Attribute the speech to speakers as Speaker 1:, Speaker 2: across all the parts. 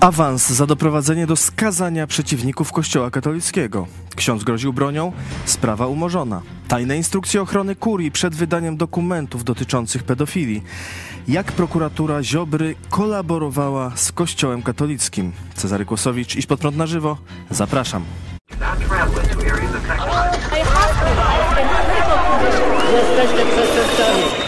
Speaker 1: Awans za doprowadzenie do skazania przeciwników Kościoła katolickiego. Ksiądz groził bronią, sprawa umorzona. Tajne instrukcje ochrony kurii przed wydaniem dokumentów dotyczących pedofilii. Jak prokuratura Ziobry kolaborowała z Kościołem katolickim. Cezary Kłosowicz, iść pod prąd na żywo. Zapraszam.
Speaker 2: Jesteście przestępcami.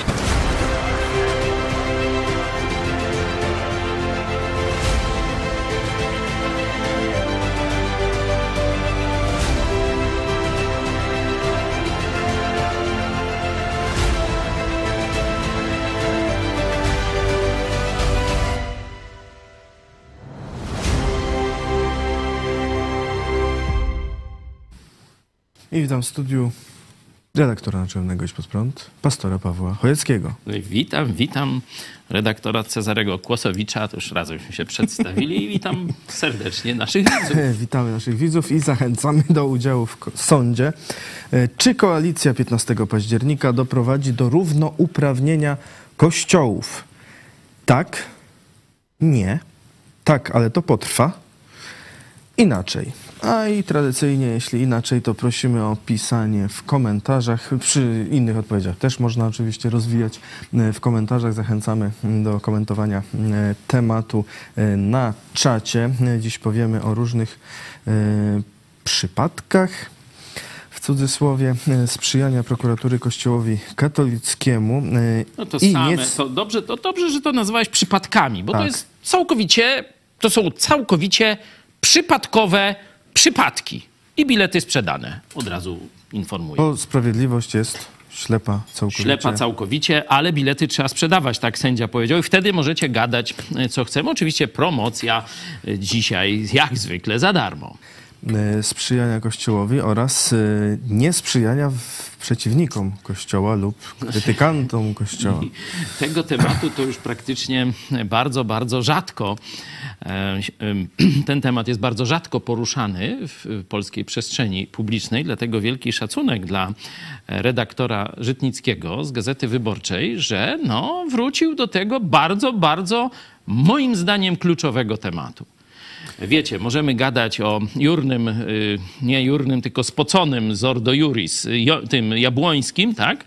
Speaker 1: I witam w studiu redaktora naczelnego Iść pod prąd, pastora Pawła Chojeckiego.
Speaker 3: No Witam, witam redaktora Cezarego Kłosowicza, to już razemśmy się przedstawili i witam serdecznie naszych widzów.
Speaker 1: Witamy naszych widzów i zachęcamy do udziału w sądzie. E, Czy koalicja 15 października doprowadzi do równouprawnienia kościołów? Tak, nie, tak, ale to potrwa. Inaczej. A i tradycyjnie, jeśli inaczej, to prosimy o pisanie w komentarzach. Przy innych odpowiedziach też można oczywiście rozwijać. E, W komentarzach zachęcamy do komentowania e, tematu e, na czacie. Dziś powiemy o różnych przypadkach w cudzysłowie sprzyjania prokuratury Kościołowi katolickiemu.
Speaker 3: No to
Speaker 1: i
Speaker 3: same,
Speaker 1: nie-
Speaker 3: to dobrze, to dobrze, że to nazwałeś przypadkami, bo
Speaker 1: Tak.
Speaker 3: to jest całkowicie, to są całkowicie przypadkowe przypadki i bilety sprzedane. Od razu informuję.
Speaker 1: Bo sprawiedliwość jest ślepa całkowicie.
Speaker 3: Ślepa całkowicie, ale bilety trzeba sprzedawać, tak sędzia powiedział. I wtedy możecie gadać, e, co chcemy. Oczywiście promocja e, dzisiaj, jak zwykle, za darmo.
Speaker 1: E, sprzyjania Kościołowi oraz e, niesprzyjania przeciwnikom Kościoła lub krytykantom Kościoła.
Speaker 3: Tego tematu to już praktycznie bardzo, bardzo rzadko. e, Ten temat jest bardzo rzadko poruszany w polskiej przestrzeni publicznej, dlatego wielki szacunek dla redaktora Żytnickiego z Gazety Wyborczej, że no, wrócił do tego bardzo, bardzo moim zdaniem kluczowego tematu. Wiecie, możemy gadać o jurnym, y, nie jurnym, tylko spoconym z Ordo Juris, tym jabłońskim, tak?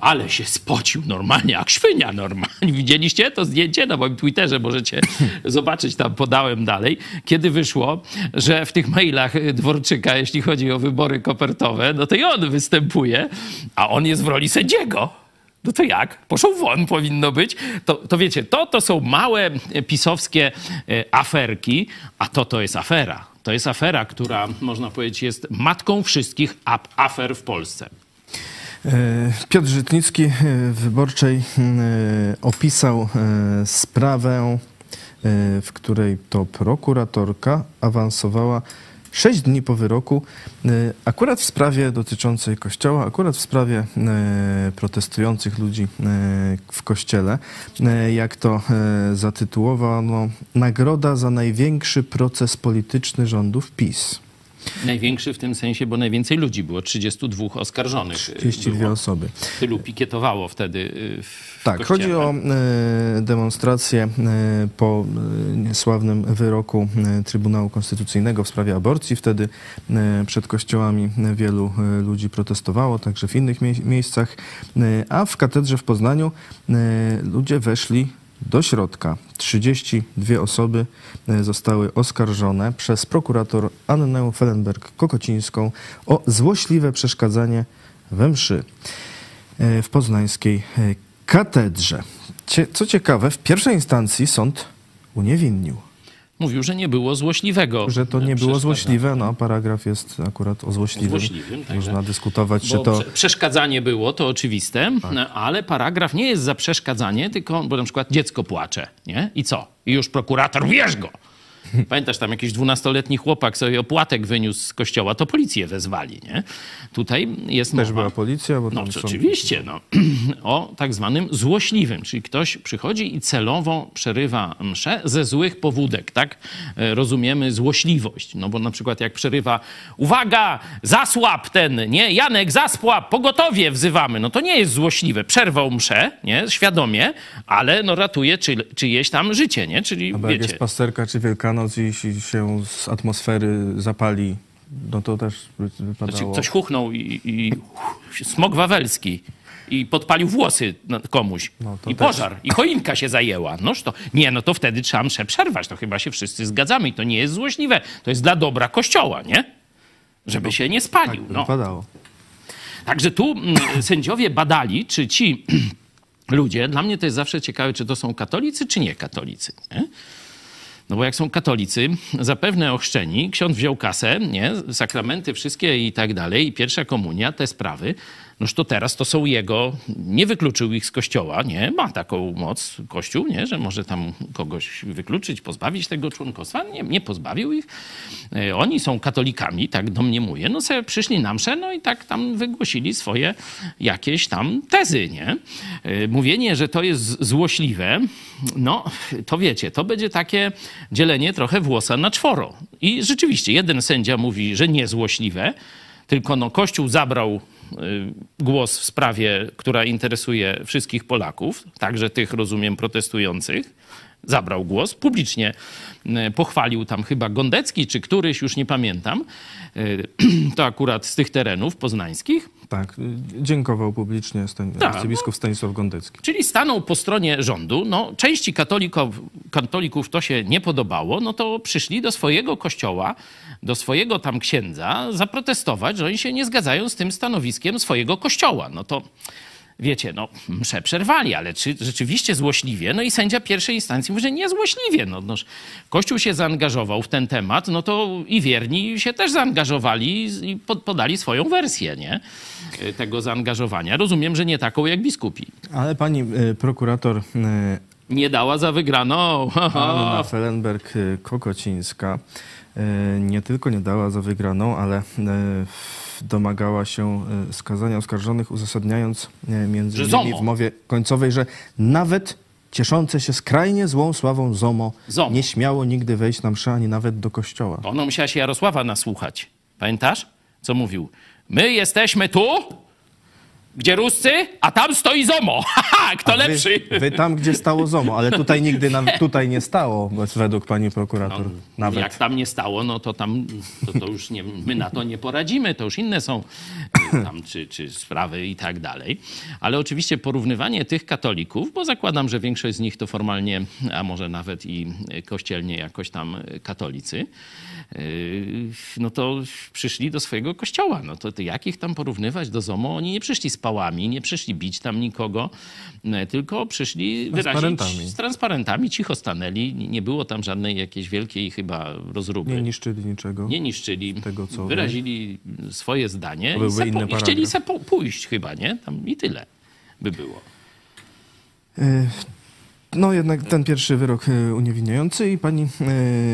Speaker 3: Ale się spocił normalnie, jak świnia normalnie. Widzieliście to zdjęcie na moim Twitterze? Możecie zobaczyć, tam podałem dalej. Kiedy wyszło, że w tych mailach Dworczyka, jeśli chodzi o wybory kopertowe, no to i on występuje, a on jest w roli sędziego. No to jak? Poszło won powinno być. To, to wiecie, to, to są małe e, pisowskie e, aferki, a to to jest afera. To jest afera, która można powiedzieć jest matką wszystkich afer w Polsce.
Speaker 1: E, Piotr Żytnicki w Wyborczej opisał sprawę, w której to prokuratorka awansowała sześć dni po wyroku, e, akurat w sprawie dotyczącej kościoła, akurat w sprawie e, protestujących ludzi e, w kościele. Jak to zatytułowano, Nagroda za największy proces polityczny rządów PiS.
Speaker 3: Największy w tym sensie, bo najwięcej ludzi było, 32 oskarżonych. e,
Speaker 1: 32
Speaker 3: było.
Speaker 1: osoby.
Speaker 3: Tylu pikietowało wtedy y, w
Speaker 1: Tak,
Speaker 3: kościele.
Speaker 1: chodzi o e, demonstrację e, po e, niesławnym wyroku Trybunału Konstytucyjnego w sprawie aborcji. Wtedy przed kościołami wielu ludzi protestowało, także w innych mie- miejscach, a w katedrze w Poznaniu ludzie weszli do środka. 32 osoby e, zostały oskarżone przez prokurator Annę Fellenberg-Kokocińską o złośliwe przeszkadzanie we mszy e, w poznańskiej e, katedrze. Co ciekawe, w pierwszej instancji sąd uniewinnił,
Speaker 3: Mówił, że nie było złośliwego.
Speaker 1: że to nie było złośliwe. No, paragraf jest akurat o złośliwym.
Speaker 3: Złośliwym, także-
Speaker 1: Można dyskutować, czy to...
Speaker 3: prze- przeszkadzanie było, to oczywiste, no, ale paragraf nie jest za przeszkadzanie, tylko, bo na przykład dziecko płacze, nie? I co? I już prokurator, bierz go! Pamiętasz, tam jakiś dwunastoletni chłopak sobie opłatek wyniósł z kościoła, to policję wezwali, nie? Tutaj jest
Speaker 1: Też
Speaker 3: mowa...
Speaker 1: była policja, bo
Speaker 3: No
Speaker 1: tam
Speaker 3: to
Speaker 1: są...
Speaker 3: oczywiście, no. o tak zwanym złośliwym, czyli ktoś przychodzi i celowo przerywa mszę ze złych powódek, tak? E, Rozumiemy złośliwość, no bo na przykład jak przerywa uwaga, zasłab ten, nie? Janek, zasłab, pogotowie wzywamy, no to nie jest złośliwe. Przerwał mszę, nie? Świadomie, ale no ratuje czy, czyjeś tam życie, nie? Czyli
Speaker 1: jak
Speaker 3: wiecie...
Speaker 1: jest pasterka czy wielkanoc, Wielkanoc i si- się z atmosfery zapali, no to też wy-
Speaker 3: Znaczy,
Speaker 1: wypadało.
Speaker 3: ktoś huchnął i, i smog wawelski i podpalił włosy komuś.
Speaker 1: No,
Speaker 3: I
Speaker 1: też-
Speaker 3: pożar. I choinka się zajęła. Noż to, nie, no to wtedy trzeba mszę przerwać. To chyba się wszyscy zgadzamy. I to nie jest złośliwe. To jest dla dobra Kościoła, nie? Żeby się nie spalił.
Speaker 1: tak,
Speaker 3: No.
Speaker 1: wypadało.
Speaker 3: Także tu mm, sędziowie badali, czy ci ludzie, dla mnie to jest zawsze ciekawe, czy to są katolicy, czy nie katolicy. Nie? No bo jak są katolicy, zapewne ochrzczeni, ksiądz wziął kasę, nie? sakramenty wszystkie i tak dalej, i pierwsza komunia, te sprawy, noż to teraz to są jego, nie wykluczył ich z kościoła, nie? Ma taką moc kościół, nie? Że może tam kogoś wykluczyć, pozbawić tego członkostwa. Nie, nie pozbawił ich. E, Oni są katolikami, tak domniemuję. No sobie przyszli na mszę, no i tak tam wygłosili swoje jakieś tam tezy, nie? E, Mówienie, że to jest złośliwe, no to wiecie, to będzie takie dzielenie trochę włosa na czworo. I rzeczywiście, jeden sędzia mówi, że niezłośliwe, tylko no Kościół zabrał głos w sprawie, która interesuje wszystkich Polaków, także tych, rozumiem, protestujących. Zabrał głos, publicznie y, pochwalił tam chyba Gondecki czy któryś, już nie pamiętam. Y, To akurat z tych terenów poznańskich.
Speaker 1: Tak, y, dziękował publicznie Stań,
Speaker 3: Tak,
Speaker 1: arcybiskup Stanisław Gondecki.
Speaker 3: Czyli stanął po stronie rządu. No, części katolików, katolików to się nie podobało, no to przyszli do swojego kościoła, do swojego tam księdza zaprotestować, że oni się nie zgadzają z tym stanowiskiem swojego kościoła. No to wiecie, no mszę przerwali, ale czy rzeczywiście złośliwie? No i sędzia pierwszej instancji mówi, że nie złośliwie. No, noż, Kościół się zaangażował w ten temat, no to i wierni się też zaangażowali i pod- podali swoją wersję, nie? Tego zaangażowania. Rozumiem, że nie taką jak biskupi
Speaker 1: Ale pani y, prokurator y,
Speaker 3: nie dała za wygraną.
Speaker 1: Anna Fellenberg-Kokocińska y, nie tylko nie dała za wygraną, ale y, domagała się y, skazania oskarżonych, uzasadniając między innymi w mowie końcowej, że nawet cieszące się skrajnie złą sławą ZOMO,
Speaker 3: ZOMO.
Speaker 1: nie śmiało nigdy wejść na mszę, ani nawet do kościoła.
Speaker 3: Ona musiała się Jarosława nasłuchać. Pamiętasz, co mówił? My jesteśmy tu, gdzie Ruscy, a tam stoi ZOMO. Haha, kto lepszy?
Speaker 1: Wy, wy tam, gdzie stało ZOMO, ale tutaj nigdy nam, tutaj nie stało, według pani prokurator. nawet.
Speaker 3: Jak tam nie stało, no to tam to, to już nie, my na to nie poradzimy, to już inne są y, tam, czy, czy sprawy i tak dalej. Ale oczywiście porównywanie tych katolików, bo zakładam, że większość z nich to formalnie, a może nawet i kościelnie jakoś tam katolicy, y, no to przyszli do swojego kościoła. No to, to jak ich tam porównywać do ZOMO? Oni nie przyszli z pałami, nie przyszli bić tam nikogo, y, tylko przyszli wyrazić z transparentami, cicho stanęli. Nie- było tam żadnej jakiejś wielkiej chyba rozruby.
Speaker 1: Nie niszczyli niczego.
Speaker 3: Nie niszczyli,
Speaker 1: Tego, co wy.
Speaker 3: wyrazili swoje zdanie i, se po, i chcieli se pójść chyba, nie? Tam i tyle by było.
Speaker 1: Y, No jednak ten pierwszy wyrok y, uniewinniający i pani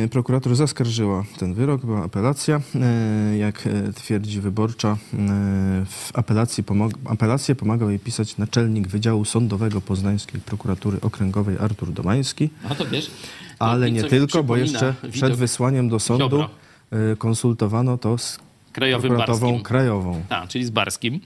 Speaker 1: y, prokurator zaskarżyła ten wyrok, była apelacja. Y, Jak twierdzi wyborcza, w apelacji pomog- apelację pomagał jej pisać naczelnik Wydziału Sądowego Poznańskiej Prokuratury Okręgowej Artur Domański,
Speaker 3: A to wiesz,
Speaker 1: ale nie tylko, bo jeszcze
Speaker 3: widok
Speaker 1: przed wysłaniem do sądu
Speaker 3: Ziobro.
Speaker 1: konsultowano to z
Speaker 3: krajowym barskim.
Speaker 1: krajową.
Speaker 3: Tak, czyli z Barskim.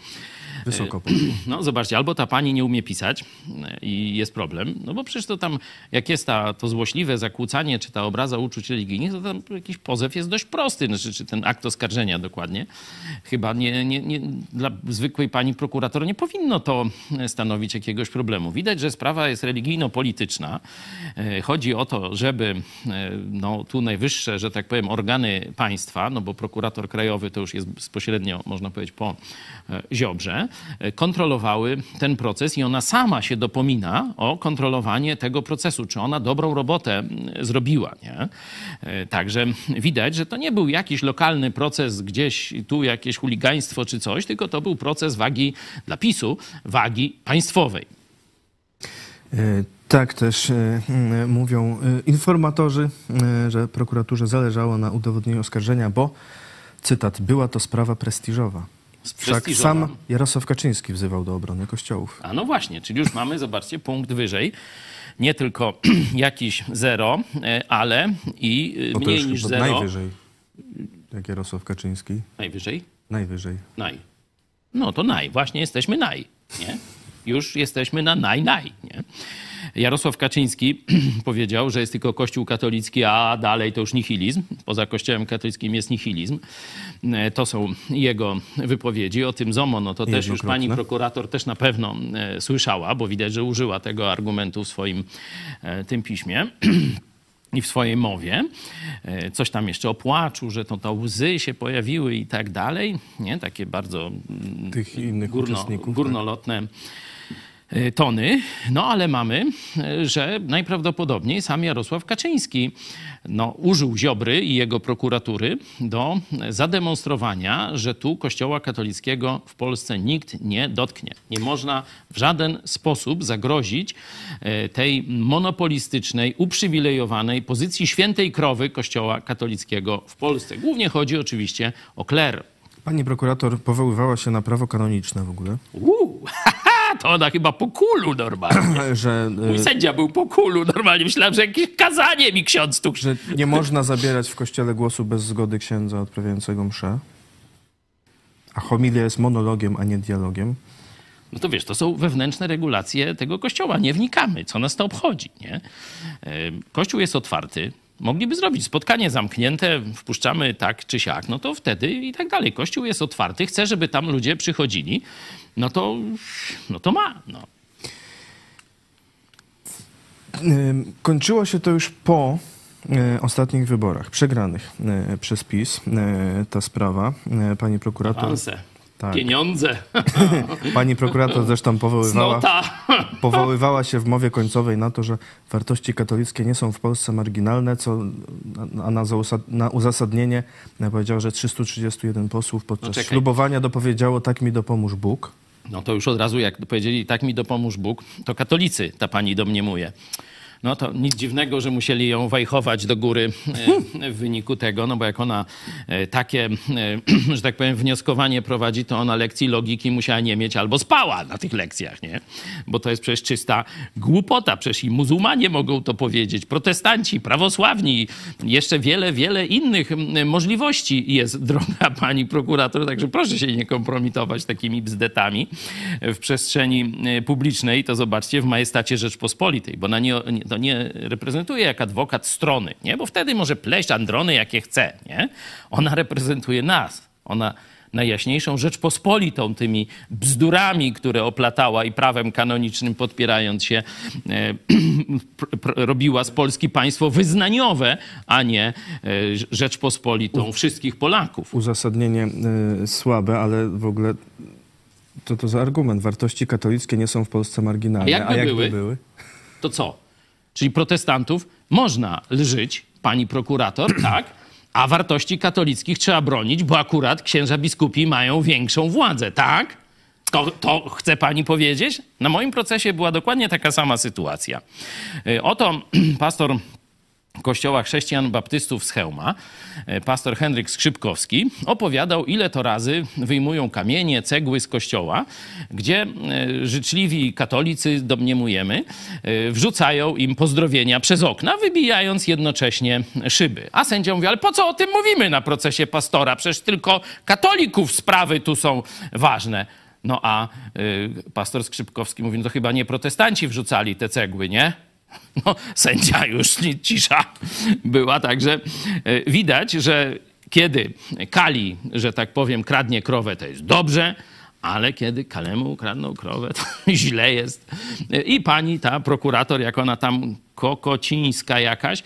Speaker 1: Wysoko.
Speaker 3: No zobaczcie, albo ta pani nie umie pisać e, i jest problem, no bo przecież to tam, jak jest ta, to złośliwe zakłócanie, czy ta obraza uczuć religijnych, to tam jakiś pozew jest dość prosty, znaczy, czy ten akt oskarżenia dokładnie. Chyba nie, nie, nie, dla zwykłej pani prokurator nie powinno to stanowić jakiegoś problemu. Widać, że sprawa jest religijno-polityczna. E, Chodzi o to, żeby e, no, tu najwyższe, że tak powiem, organy państwa, no bo prokurator krajowy to już jest bezpośrednio, można powiedzieć, po e, Ziobrze, e, kontrolowały ten proces i ona sama się dopomina o kontrolowanie tego procesu, czy ona dobrą robotę zrobiła. Nie? E, Także widać, że to nie był jakiś lokalny proces gdzieś tu jakieś chuligaństwo czy coś, tylko to był proces wagi dla PiSu, wagi państwowej.
Speaker 1: E, Tak też e, mówią e, informatorzy, e, że prokuraturze zależało na udowodnieniu oskarżenia, bo, cytat, była to sprawa prestiżowa. Wszak sam Jarosław Kaczyński wzywał do obrony kościołów.
Speaker 3: A no właśnie, czyli już mamy, zobaczcie, punkt wyżej. Nie tylko jakiś zero, e, ale i e, mniej niż zero.
Speaker 1: najwyżej, jak Jarosław Kaczyński.
Speaker 3: Najwyżej?
Speaker 1: Najwyżej.
Speaker 3: Naj. No to naj, właśnie jesteśmy naj, nie? Już jesteśmy na naj, naj, nie? Jarosław Kaczyński powiedział, że jest tylko Kościół katolicki, a dalej to już nihilizm. Poza Kościołem katolickim jest nihilizm. E, To są jego wypowiedzi. O tym ZOMO, no to też już pani prokurator też na pewno e, słyszała, bo widać, że użyła tego argumentu w swoim e, tym piśmie. I w swojej mowie. Coś tam jeszcze o płaczu, że to, to łzy się pojawiły i tak dalej. Nie? Takie bardzo mm,
Speaker 1: Tych innych
Speaker 3: górno,
Speaker 1: uczestników. tak.
Speaker 3: górnolotne e, tony. No ale mamy, e, że najprawdopodobniej sam Jarosław Kaczyński no, użył Ziobry i jego prokuratury do zademonstrowania, że tu Kościoła katolickiego w Polsce nikt nie dotknie. Nie można w żaden sposób zagrozić e, tej monopolistycznej, uprzywilejowanej pozycji świętej krowy Kościoła katolickiego w Polsce. Głównie chodzi oczywiście o kler.
Speaker 1: Pani prokurator powoływała się na prawo kanoniczne w ogóle,
Speaker 3: Uuu, to ona chyba po kulu normalnie.
Speaker 1: że, e,
Speaker 3: Mój sędzia był po kulu normalnie. Myślałem, że jakieś kazanie mi ksiądz tu
Speaker 1: że nie można zabierać w kościele głosu bez zgody księdza odprawiającego mszę. A homilia jest monologiem, a nie dialogiem.
Speaker 3: No to wiesz, to są wewnętrzne regulacje tego kościoła. Nie wnikamy, co nas to obchodzi, nie? E, Kościół jest otwarty. Mogliby zrobić spotkanie zamknięte, wpuszczamy tak czy siak, no to wtedy i tak dalej. Kościół jest otwarty, chce, żeby tam ludzie przychodzili, no to, no to ma. No.
Speaker 1: Kończyło się to już po e, ostatnich wyborach, przegranych e, przez PiS, e, ta sprawa. Pani prokurator,
Speaker 3: Awanse,
Speaker 1: Tak.
Speaker 3: pieniądze,
Speaker 1: pani prokurator zresztą powoływała, powoływała się w mowie końcowej na to, że wartości katolickie nie są w Polsce marginalne, co, a na, na uzasadnienie powiedział, że 331 posłów podczas
Speaker 3: No
Speaker 1: ślubowania dopowiedziało tak mi dopomóż Bóg.
Speaker 3: No to już od razu, jak powiedzieli, tak mi dopomóż Bóg, to katolicy ta pani domniemuje. No to nic dziwnego, że musieli ją wajchować do góry e, w wyniku tego, no bo jak ona e, takie, e, że tak powiem, wnioskowanie prowadzi, to ona lekcji logiki musiała nie mieć albo spała na tych lekcjach, nie? Bo to jest przecież czysta głupota. Przecież i muzułmanie mogą to powiedzieć, protestanci, prawosławni, jeszcze wiele, wiele innych możliwości jest, droga pani prokurator, także proszę się nie kompromitować takimi bzdetami w przestrzeni publicznej, to zobaczcie w majestacie Rzeczpospolitej, bo ona nie, to nie reprezentuje jak adwokat strony, nie? bo wtedy może pleść Androny jakie chce. Nie? Ona reprezentuje nas. Ona najjaśniejszą Rzeczpospolitą tymi bzdurami, które oplatała i prawem kanonicznym podpierając się, e, robiła z Polski państwo wyznaniowe, a nie e, Rzeczpospolitą wszystkich Polaków.
Speaker 1: Uzasadnienie y, słabe, ale w ogóle co to za argument? Wartości katolickie nie są w Polsce marginalne.
Speaker 3: A jakby
Speaker 1: jakby
Speaker 3: były? To co? Czyli protestantów można lżyć, pani prokurator, tak? A wartości katolickich trzeba bronić, bo akurat księża biskupi mają większą władzę, tak? To, to chce pani powiedzieć? Na moim procesie była dokładnie taka sama sytuacja. Y, Oto pastor Kościoła Chrześcijan Baptystów z Chełma, e, pastor Henryk Skrzypkowski, opowiadał, ile to razy wyjmują kamienie, cegły z kościoła, gdzie e, życzliwi katolicy, domniemujemy, e, wrzucają im pozdrowienia przez okna, wybijając jednocześnie szyby. A sędzia mówi, ale po co o tym mówimy na procesie pastora? Przecież tylko katolików sprawy tu są ważne. No a pastor Skrzypkowski mówi, no to chyba nie protestanci wrzucali te cegły, nie? No, sędzia już cisza była, także e, widać, że kiedy Kali, że tak powiem, kradnie krowę, to jest dobrze, ale kiedy Kalemu kradną krowę, to źle jest. I pani ta prokurator, jak ona tam kokocińska jakaś,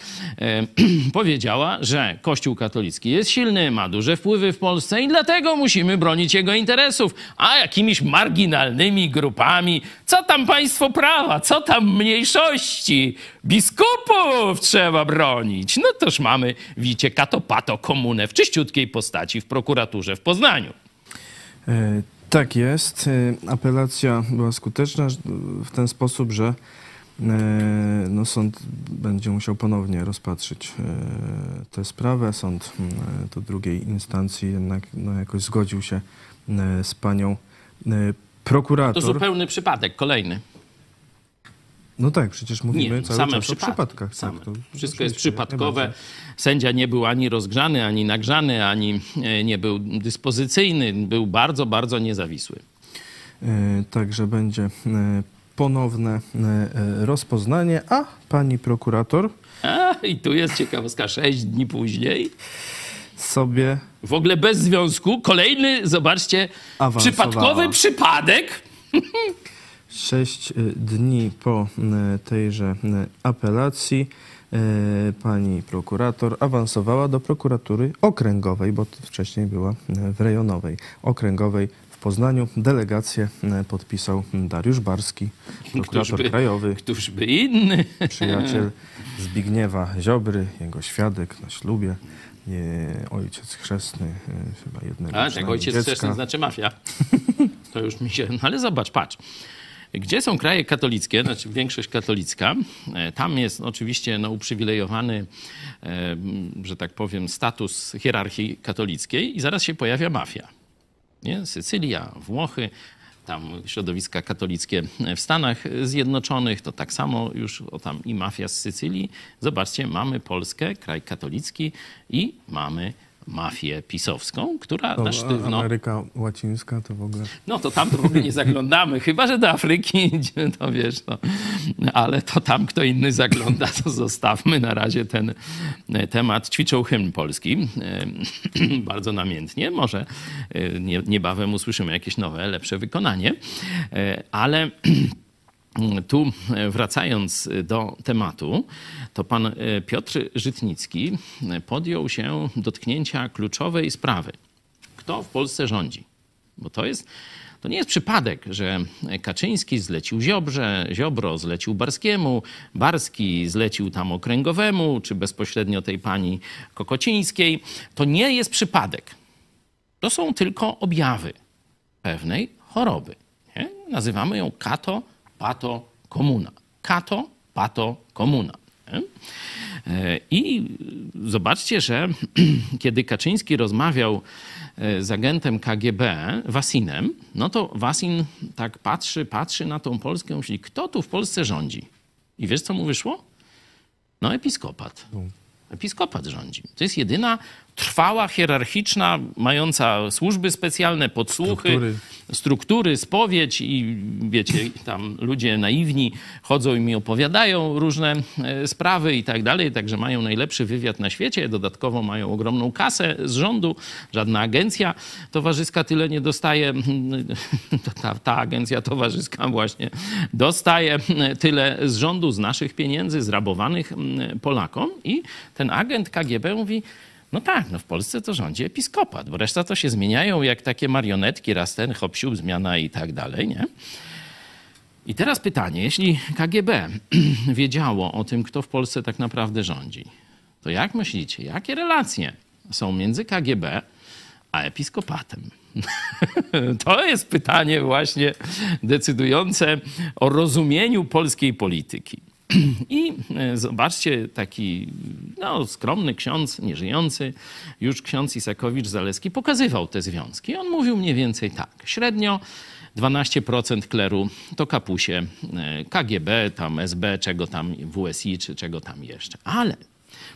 Speaker 3: powiedziała, że Kościół katolicki jest silny, ma duże wpływy w Polsce i dlatego musimy bronić jego interesów. A jakimiś marginalnymi grupami, co tam państwo prawa, co tam mniejszości, biskupów trzeba bronić. No toż mamy, widzicie, katopato komunę w czyściutkiej postaci w prokuraturze w Poznaniu.
Speaker 1: E, Tak jest. E, Apelacja była skuteczna w ten sposób, że e, no, sąd będzie musiał ponownie rozpatrzyć e, tę sprawę. Sąd do drugiej instancji jednak no, jakoś zgodził się z panią e,
Speaker 3: To
Speaker 1: prokurator.
Speaker 3: zupełny przypadek, kolejny.
Speaker 1: No tak, przecież mówimy
Speaker 3: Nie,
Speaker 1: cały
Speaker 3: same
Speaker 1: czas
Speaker 3: przypadki.
Speaker 1: o przypadkach.
Speaker 3: Same.
Speaker 1: Tak,
Speaker 3: Wszystko jest przypadkowe. Sędzia nie był ani rozgrzany, ani nagrzany, ani e, nie był dyspozycyjny. Był bardzo, bardzo niezawisły.
Speaker 1: E, Także będzie e, ponowne rozpoznanie, a pani prokurator
Speaker 3: A, I tu jest ciekawostka, sześć dni później.
Speaker 1: sobie
Speaker 3: W ogóle bez związku. Kolejny, zobaczcie, przypadkowy przypadek.
Speaker 1: Sześć dni po tejże apelacji pani prokurator awansowała do prokuratury okręgowej, bo wcześniej była y, w rejonowej. Okręgowej w Poznaniu delegację y, podpisał Dariusz Barski, prokurator
Speaker 3: Któż by-
Speaker 1: krajowy,
Speaker 3: Któż by inny?
Speaker 1: przyjaciel Zbigniewa Ziobry, jego świadek na ślubie, ojciec chrzestny chyba jednego
Speaker 3: A, tak, ojciec
Speaker 1: dziecka.
Speaker 3: wsteczny znaczy mafia. To już mi się... No ale zobacz, patrz. Gdzie są kraje katolickie, znaczy większość katolicka, e, tam jest oczywiście no, uprzywilejowany, e, że tak powiem, status hierarchii katolickiej i zaraz się pojawia mafia. Nie? Sycylia, Włochy, tam środowiska katolickie w Stanach Zjednoczonych, to tak samo już o tam i mafia z Sycylii. Zobaczcie, mamy Polskę, kraj katolicki i mamy mafię pisowską, która
Speaker 1: To
Speaker 3: na sztywno...
Speaker 1: Ameryka Łacińska to w ogóle...
Speaker 3: No to tam to w ogóle nie zaglądamy, chyba że do Afryki idzie, to wiesz, no. ale to tam kto inny zagląda, to zostawmy na razie ten e, temat. Ćwiczą hymn polski, e, bardzo namiętnie, może e, nie, niebawem usłyszymy jakieś nowe, lepsze wykonanie, ale tu e, wracając do tematu, to pan e, Piotr Żytnicki e, podjął się dotknięcia kluczowej sprawy. Kto w Polsce rządzi? Bo to jest, to nie jest przypadek, że Kaczyński zlecił Ziobrze, Ziobro zlecił Barskiemu, Barski zlecił tam Okręgowemu, czy bezpośrednio tej pani Kokocińskiej. To nie jest przypadek. To są tylko objawy pewnej choroby. Nie? Nazywamy ją kato, pato, komuna. Kato, pato, komuna. E, I zobaczcie, że kiedy Kaczyński rozmawiał e, z agentem KGB, Wasinem, no to Wasin tak patrzy, patrzy na tą Polskę myśli, kto tu w Polsce rządzi? I wiesz, co mu wyszło? No, episkopat. Episkopat rządzi. To jest jedyna trwała, hierarchiczna, mająca służby specjalne, podsłuchy,
Speaker 1: Struktury.
Speaker 3: Struktury, spowiedź i wiecie, tam ludzie naiwni chodzą i mi opowiadają różne e, sprawy i tak dalej, także mają najlepszy wywiad na świecie, dodatkowo mają ogromną kasę z rządu, żadna agencja towarzyska tyle nie dostaje, ta, ta agencja towarzyska właśnie dostaje tyle z rządu, z naszych pieniędzy, zrabowanych mm, Polakom. I ten agent KGB mówi, no tak, no w Polsce to rządzi episkopat, bo reszta to się zmieniają jak takie marionetki, raz ten, hop, siup, zmiana i tak dalej, nie? I teraz pytanie, jeśli KGB wiedziało o tym, kto w Polsce tak naprawdę rządzi, to jak myślicie, jakie relacje są między KGB a episkopatem? To jest pytanie właśnie decydujące o rozumieniu polskiej polityki. I e, zobaczcie, taki no, skromny ksiądz, nieżyjący, już ksiądz Isakowicz-Zaleski pokazywał te związki. On mówił mniej więcej tak. Średnio 12% kleru to kapusie e, KGB, tam SB, czego tam WSI, czy czego tam jeszcze. Ale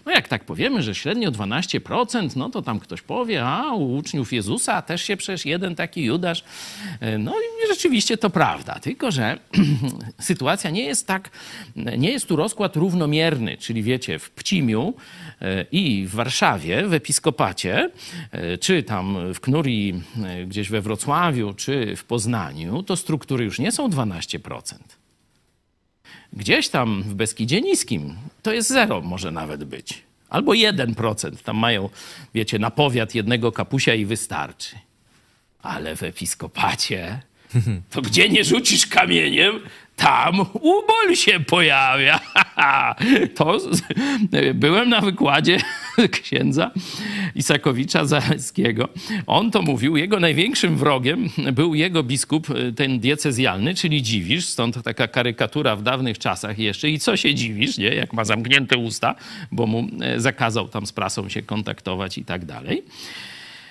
Speaker 3: no jak tak powiemy, że średnio 12%, no to tam ktoś powie, a u uczniów Jezusa też się przecież jeden taki Judasz. E, No i rzeczywiście to prawda, tylko że sytuacja nie jest tak, nie jest tu rozkład równomierny, czyli wiecie, w Pcimiu e, i w Warszawie, w Episkopacie, e, czy tam w Knurii, gdzieś we Wrocławiu, czy w Poznaniu, to struktury już nie są 12%. Gdzieś tam w Beskidzie Niskim to jest zero może nawet być. Albo 1%. Tam mają, wiecie, na powiat jednego kapusia i wystarczy. Ale w episkopacie to gdzie nie rzucisz kamieniem, tam ubol się pojawia. To byłem na wykładzie księdza Isakowicza Zaleskiego. On to mówił, jego największym wrogiem był jego biskup, ten diecezjalny, czyli dziwisz, stąd taka karykatura w dawnych czasach jeszcze. I co się dziwisz, nie? Jak ma zamknięte usta, bo mu e, zakazał tam z prasą się kontaktować i tak dalej.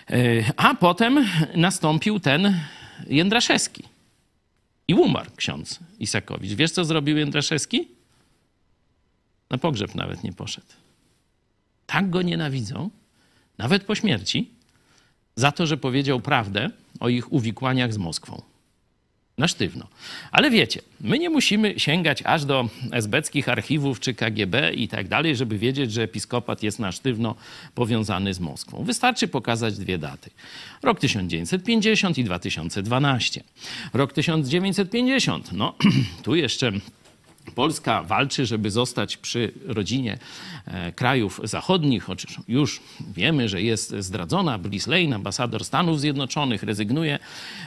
Speaker 3: E, A potem nastąpił ten Jędraszewski. I umarł ksiądz Isakowicz. Wiesz, co zrobił Jędraszewski? Na pogrzeb nawet nie poszedł. Tak go nienawidzą, nawet po śmierci, za to, że powiedział prawdę o ich uwikłaniach z Moskwą. Na sztywno. Ale wiecie, my nie musimy sięgać aż do esbeckich archiwów czy KGB i tak dalej, żeby wiedzieć, że episkopat jest na sztywno powiązany z Moskwą. Wystarczy pokazać dwie daty. Rok 1950 i 2012. Rok 1950, no tu jeszcze Polska walczy, żeby zostać przy rodzinie e, krajów zachodnich. Chociaż już wiemy, że jest zdradzona. Bliss Lane, ambasador Stanów Zjednoczonych, rezygnuje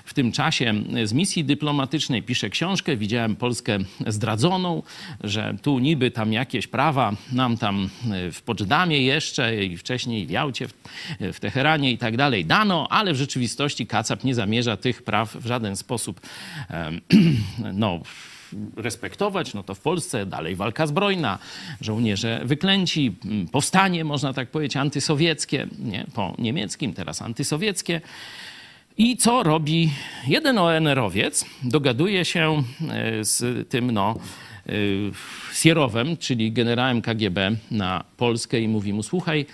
Speaker 3: w tym czasie z misji dyplomatycznej. Pisze książkę. Widziałem Polskę zdradzoną, że tu niby tam jakieś prawa nam tam e, w Poczdamie jeszcze i wcześniej w Jałcie, w, w Teheranie i tak dalej dano, ale w rzeczywistości Kacap nie zamierza tych praw w żaden sposób no, respektować, no to w Polsce dalej walka zbrojna, żołnierze wyklęci, m, powstanie, można tak powiedzieć, antysowieckie, nie? po niemieckim, teraz antysowieckie. I co robi jeden ONR-owiec? Dogaduje się e, z tym, no, e, Sierowem, czyli generałem KGB na Polskę i mówi mu, słuchaj,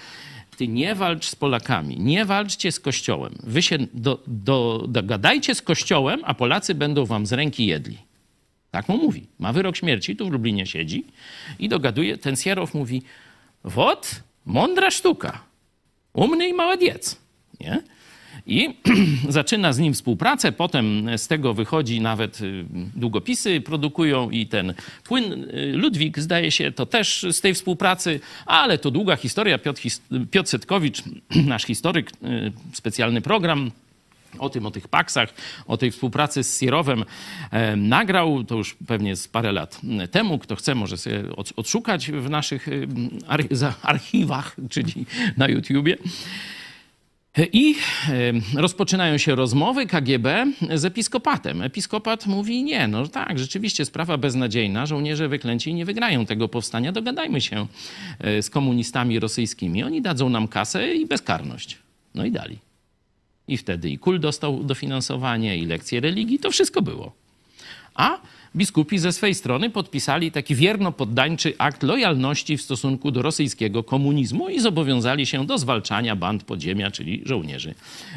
Speaker 3: ty nie walcz z Polakami, nie walczcie z Kościołem. Wy się do, do, dogadajcie z Kościołem, a Polacy będą wam z ręki jedli. Tak mu mówi. Ma wyrok śmierci, tu w Lublinie siedzi i dogaduje. Ten Sierow mówi, wot, mądra sztuka, umny i mała diec. Nie? I zaczyna z nim współpracę, potem z tego wychodzi nawet y, długopisy, produkują i ten płyn. Y, Ludwik, zdaje się, to też z tej współpracy, ale to długa historia. Piotr, Piotr Setkowicz, nasz historyk, y, specjalny program o tym, o tych paksach, o tej współpracy z Sierowem e, nagrał, to już pewnie z parę lat temu. Kto chce, może sobie od, odszukać w naszych e, archiwach, czyli na YouTubie. I e, rozpoczynają się rozmowy KGB z episkopatem. Episkopat mówi: Nie, no tak, rzeczywiście sprawa beznadziejna. Żołnierze wyklęci nie wygrają tego powstania. Dogadajmy się z komunistami rosyjskimi. Oni dadzą nam kasę i bezkarność. No i dali. I wtedy i kul dostał dofinansowanie, i lekcje religii, to wszystko było. A biskupi ze swej strony podpisali taki wierno-poddańczy akt lojalności w stosunku do rosyjskiego komunizmu i zobowiązali się do zwalczania band podziemia, czyli żołnierzy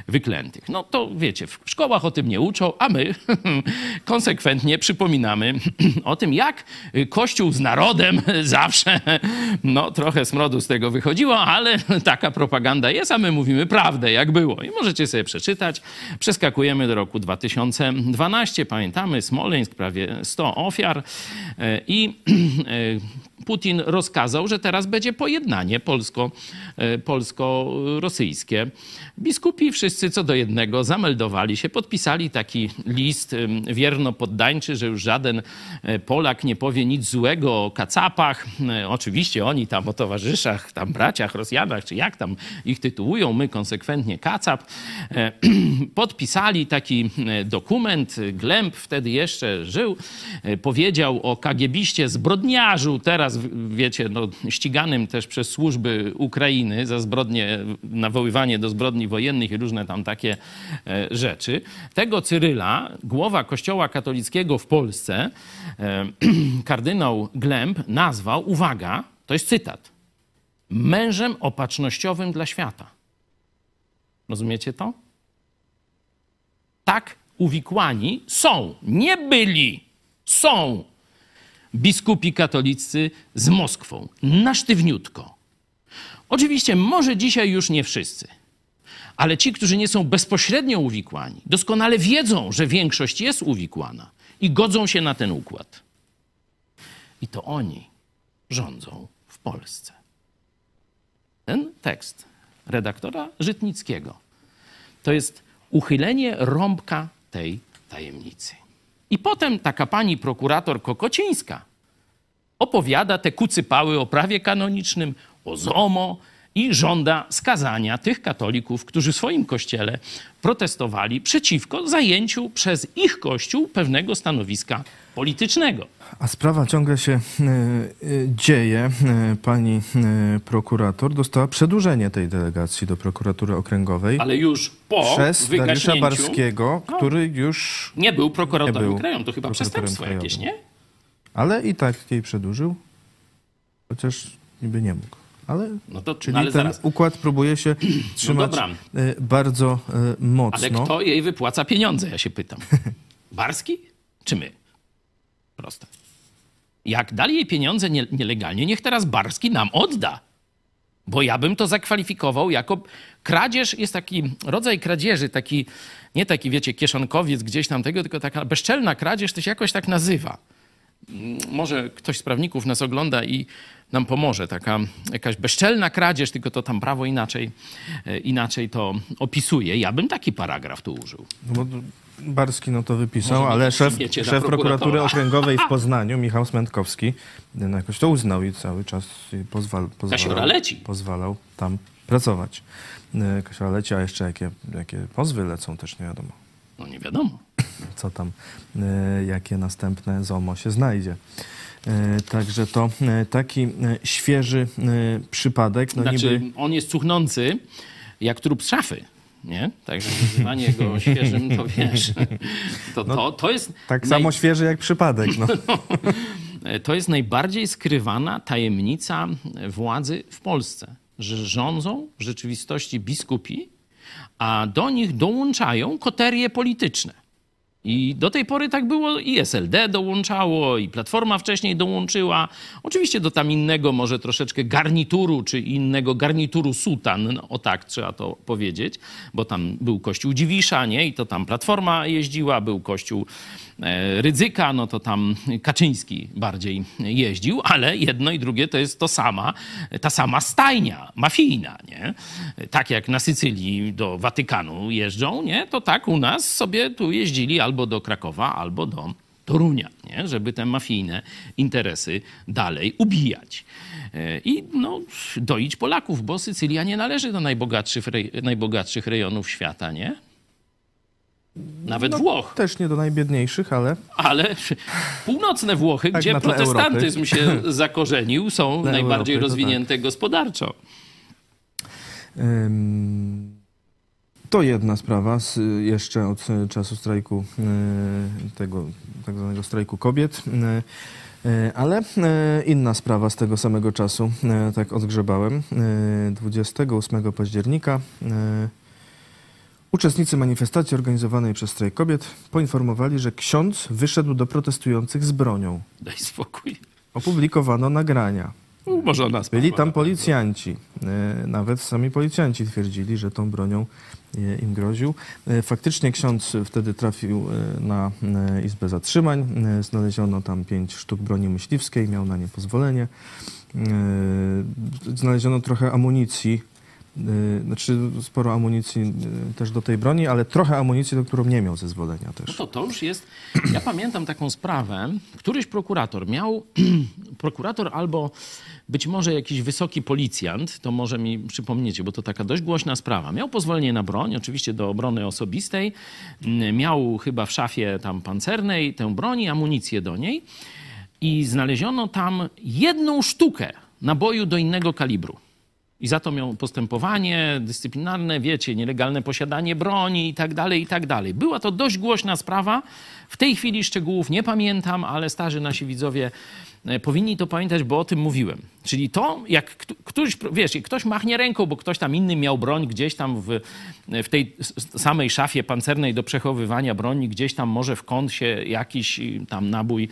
Speaker 3: wyklętych. No to wiecie, w szkołach o tym nie uczą, a my konsekwentnie przypominamy o tym, jak Kościół z narodem zawsze, no trochę smrodu z tego wychodziło, ale taka propaganda jest, a my mówimy prawdę, jak było. I możecie sobie przeczytać. Przeskakujemy do roku 2012. Pamiętamy Smoleńsk, prawie 100 ofiar. E, i e, Putin rozkazał, że teraz będzie pojednanie polsko, e, polsko-rosyjskie. Biskupi wszyscy co do jednego zameldowali się, podpisali taki list em, wierno-poddańczy, że już żaden e, Polak nie powie nic złego o kacapach. E, Oczywiście oni tam o towarzyszach, tam braciach, Rosjanach, czy jak tam ich tytułują, my konsekwentnie kacap. Podpisali taki dokument. Glemp wtedy jeszcze żył. Powiedział o kagiebiście zbrodniarzu, teraz wiecie, no, ściganym też przez służby Ukrainy za zbrodnie, nawoływanie do zbrodni wojennych i różne tam takie e, rzeczy. Tego Cyryla, głowa kościoła katolickiego w Polsce, e, kardynał Glemp nazwał, uwaga, to jest cytat, mężem opatrznościowym dla świata. Rozumiecie to? Tak uwikłani są, nie byli, są biskupi katolicy z Moskwą. Na sztywniutko. Oczywiście, może dzisiaj już nie wszyscy, ale ci, którzy nie są bezpośrednio uwikłani, doskonale wiedzą, że większość jest uwikłana i godzą się na ten układ. I to oni rządzą w Polsce. Ten tekst redaktora Żytnickiego to jest uchylenie rąbka tej tajemnicy. I potem taka pani prokurator Kokocińska opowiada te kucypały o prawie kanonicznym, o ZOMO i żąda skazania tych katolików, którzy w swoim kościele protestowali przeciwko zajęciu przez ich kościół pewnego stanowiska politycznego.
Speaker 1: A sprawa ciągle się e, e, dzieje. E, Pani prokurator dostała przedłużenie tej delegacji do prokuratury okręgowej
Speaker 3: Ale już po
Speaker 1: przez Dariusza Barskiego, który już.
Speaker 3: nie był prokuratorem
Speaker 1: Nie był
Speaker 3: krajowym. To chyba przestępstwo
Speaker 1: krajowym.
Speaker 3: jakieś, nie?
Speaker 1: Ale i tak jej przedłużył, chociaż niby nie mógł. Ale,
Speaker 3: No to-
Speaker 1: czyli
Speaker 3: no ale
Speaker 1: ten
Speaker 3: zaraz.
Speaker 1: układ próbuje się trzymać
Speaker 3: dobra.
Speaker 1: e, bardzo e, mocno.
Speaker 3: Ale kto jej wypłaca pieniądze, ja się pytam. Barski czy my? Proste. Jak dali jej pieniądze nie, nielegalnie, niech teraz Barski nam odda. Bo ja bym to zakwalifikował jako kradzież, jest taki rodzaj kradzieży, taki, nie taki, wiecie, kieszonkowiec gdzieś tam tego, tylko taka bezczelna kradzież, to się jakoś tak nazywa. Może ktoś z prawników nas ogląda i nam pomoże. Taka jakaś bezczelna kradzież, tylko to tam prawo inaczej, e, inaczej to opisuje. Ja bym taki paragraf tu użył.
Speaker 1: No Barski no to wypisał,
Speaker 3: Może
Speaker 1: ale szef, szef prokuratury okręgowej w Poznaniu, Michał Smętkowski, no jakoś to uznał i cały czas pozwal, pozwalał, pozwalał tam pracować. E, Kasiora leci, a jeszcze jakie, jakie pozwy lecą też nie wiadomo.
Speaker 3: No nie wiadomo.
Speaker 1: co tam, e, jakie następne ZOMO się znajdzie. E, Także to e, taki świeży przypadek. No
Speaker 3: znaczy,
Speaker 1: niby
Speaker 3: on jest cuchnący jak trup z szafy. Nie? Także nazywanie go świeżym, to wiesz, to, to, to jest
Speaker 1: tak
Speaker 3: naj-
Speaker 1: samo świeży jak przypadek. No.
Speaker 3: to jest najbardziej skrywana tajemnica władzy w Polsce, że rządzą w rzeczywistości biskupi, a do nich dołączają koterie polityczne. I do tej pory tak było i SLD dołączało, i Platforma wcześniej dołączyła. Oczywiście do tam innego może troszeczkę garnituru, czy innego garnituru sutan, no, o tak trzeba to powiedzieć, bo tam był kościół Dziwisza, nie? I to tam Platforma jeździła, był kościół Rydzyka, no to tam Kaczyński bardziej jeździł, ale jedno i drugie to jest to sama, ta sama stajnia mafijna, nie? Tak jak na Sycylii do Watykanu jeżdżą, nie? To tak u nas sobie tu jeździli albo do Krakowa, albo do Torunia, nie? żeby te mafijne interesy dalej ubijać. E, I no, doić Polaków, bo Sycylia nie należy do najbogatszych, najbogatszych rejonów świata, nie? Nawet
Speaker 1: No,
Speaker 3: Włoch.
Speaker 1: Też nie do najbiedniejszych, ale
Speaker 3: Ale północne Włochy,
Speaker 1: Tak,
Speaker 3: gdzie protestantyzm się zakorzenił, są najbardziej
Speaker 1: Europy, tak.
Speaker 3: rozwinięte gospodarczo.
Speaker 1: Ym, To jedna sprawa z, jeszcze od czasu strajku, e, tego tak zwanego strajku kobiet. E, e, Ale inna sprawa z tego samego czasu, tak odgrzebałem. E, 28 października uczestnicy manifestacji organizowanej przez strajk kobiet poinformowali, że ksiądz wyszedł do protestujących z bronią.
Speaker 3: Daj spokój.
Speaker 1: Opublikowano nagrania.
Speaker 3: Umorzona sprawa.
Speaker 1: Byli tam policjanci. E, Nawet sami policjanci twierdzili, że tą bronią e, im groził. E, Faktycznie ksiądz wtedy trafił na izbę zatrzymań. Znaleziono tam pięć sztuk broni myśliwskiej, miał na nie pozwolenie. Znaleziono trochę amunicji. E, Znaczy sporo amunicji e, też do tej broni, ale trochę amunicji, do którą nie miał zezwolenia
Speaker 3: No
Speaker 1: też.
Speaker 3: to to już jest. Ja pamiętam taką sprawę. Któryś prokurator miał, prokurator albo być może jakiś wysoki policjant, to może mi przypomniecie, bo to taka dość głośna sprawa. Miał pozwolenie na broń, oczywiście do obrony osobistej. Mm, Miał chyba w szafie tam pancernej tę broń i amunicję do niej. I znaleziono tam jedną sztukę naboju do innego kalibru. I za to miał postępowanie dyscyplinarne, wiecie, nielegalne posiadanie broni i tak dalej, i tak dalej. Była to dość głośna sprawa. W tej chwili szczegółów nie pamiętam, ale starzy nasi widzowie e, powinni to pamiętać, bo o tym mówiłem. Czyli to, jak kto- któryś, wiesz, ktoś machnie ręką, bo ktoś tam inny miał broń gdzieś tam w, w tej samej szafie pancernej do przechowywania broni, gdzieś tam może w kąt się jakiś tam nabój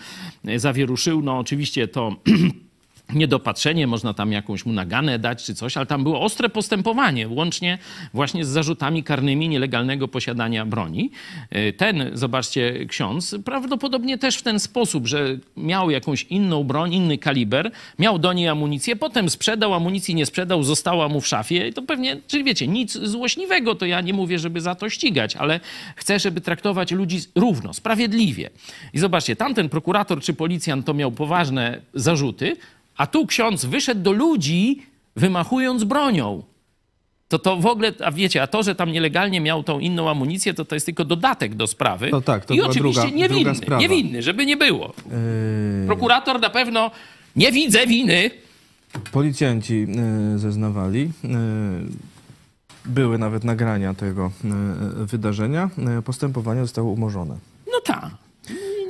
Speaker 3: e, zawieruszył. No oczywiście to niedopatrzenie, można tam jakąś mu naganę dać czy coś, ale tam było ostre postępowanie, łącznie właśnie z zarzutami karnymi nielegalnego posiadania broni. Y, Ten, zobaczcie, ksiądz prawdopodobnie też w ten sposób, że miał jakąś inną broń, inny kaliber, miał do niej amunicję, potem sprzedał, amunicji nie sprzedał, została mu w szafie i to pewnie, czyli wiecie, nic złośliwego, to ja nie mówię, żeby za to ścigać, ale chcę, żeby traktować ludzi równo, sprawiedliwie. I zobaczcie, tamten prokurator czy policjant to miał poważne zarzuty, a tu ksiądz wyszedł do ludzi, wymachując bronią. To to w ogóle, a wiecie, a to, że tam nielegalnie miał tą inną amunicję, to to jest tylko dodatek do sprawy.
Speaker 1: To tak, to
Speaker 3: I oczywiście
Speaker 1: druga-
Speaker 3: niewinny,
Speaker 1: druga sprawa.
Speaker 3: niewinny, żeby nie było.
Speaker 1: Yy,
Speaker 3: Prokurator na pewno nie widzę winy.
Speaker 1: Policjanci e, zeznawali. e, Były nawet nagrania tego e, wydarzenia. E, Postępowanie zostało umorzone.
Speaker 3: No tak.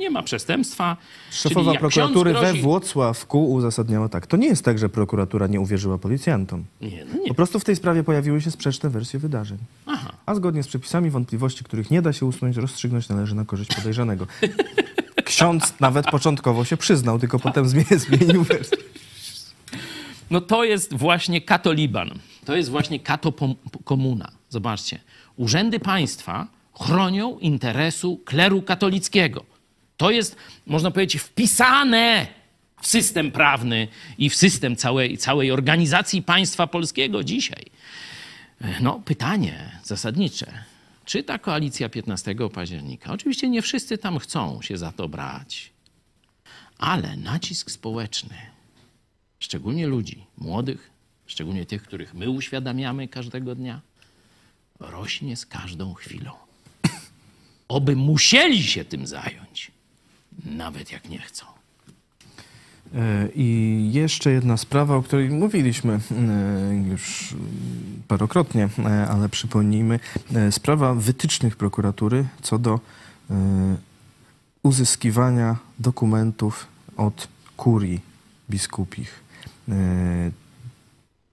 Speaker 3: Nie ma przestępstwa.
Speaker 1: Szefowa prokuratury
Speaker 3: ksiądz
Speaker 1: we
Speaker 3: grozi-
Speaker 1: Włocławku uzasadniała tak. To nie jest tak, że prokuratura nie uwierzyła policjantom.
Speaker 3: Nie, no nie.
Speaker 1: Po prostu w tej sprawie pojawiły się sprzeczne wersje wydarzeń.
Speaker 3: Aha.
Speaker 1: A zgodnie z przepisami wątpliwości, których nie da się usunąć, rozstrzygnąć należy na korzyść podejrzanego. Ksiądz nawet początkowo się przyznał, tylko potem zmie- zmienił wersję.
Speaker 3: No to jest właśnie katoliban. To jest właśnie katokomuna. Zobaczcie. Urzędy państwa chronią interesu kleru katolickiego. To jest, można powiedzieć, wpisane w system prawny i w system całej, całej organizacji państwa polskiego dzisiaj. No, pytanie zasadnicze. Czy ta koalicja 15 października, oczywiście nie wszyscy tam chcą się za to brać, ale nacisk społeczny, szczególnie ludzi młodych, szczególnie tych, których my uświadamiamy każdego dnia, rośnie z każdą chwilą. Oby musieli się tym zająć, nawet jak nie chcą.
Speaker 1: E, I jeszcze jedna sprawa, o której mówiliśmy e, już parokrotnie, e, ale przypomnijmy. Sprawa wytycznych prokuratury co do uzyskiwania dokumentów od kurii biskupich.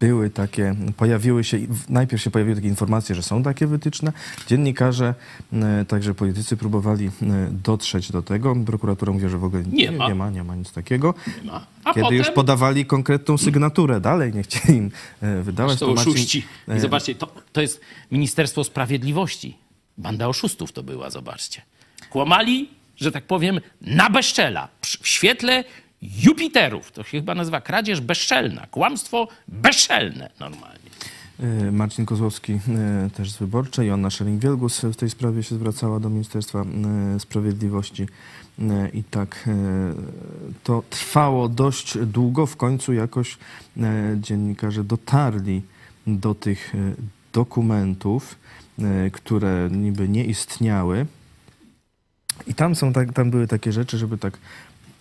Speaker 1: Były takie, pojawiły się, najpierw się pojawiły takie informacje, że są takie wytyczne. Dziennikarze, e, także politycy próbowali e, dotrzeć do tego. Prokuratura mówi, że w ogóle
Speaker 3: Nie ma.
Speaker 1: nie ma, nie ma nic takiego.
Speaker 3: Nie ma.
Speaker 1: Kiedy
Speaker 3: potem
Speaker 1: już podawali konkretną sygnaturę, dalej nie chcieli im e, wydawać.
Speaker 3: to
Speaker 1: Marcin-
Speaker 3: oszuści. I zobaczcie, to, to jest Ministerstwo Sprawiedliwości. Banda oszustów to była, zobaczcie. Kłamali, że tak powiem, na bezczela. W świetle Jupiterów. To się chyba nazywa kradzież bezczelna. Kłamstwo bezczelne normalnie.
Speaker 1: E, Marcin Kozłowski e, też z Wyborczej, Joanna Szering-Wielgus w tej sprawie się zwracała do Ministerstwa e, Sprawiedliwości E, i tak e, to trwało dość długo. W końcu jakoś e, dziennikarze dotarli do tych e, dokumentów, e, które niby nie istniały. I tam, są tak, tam były takie rzeczy, żeby tak.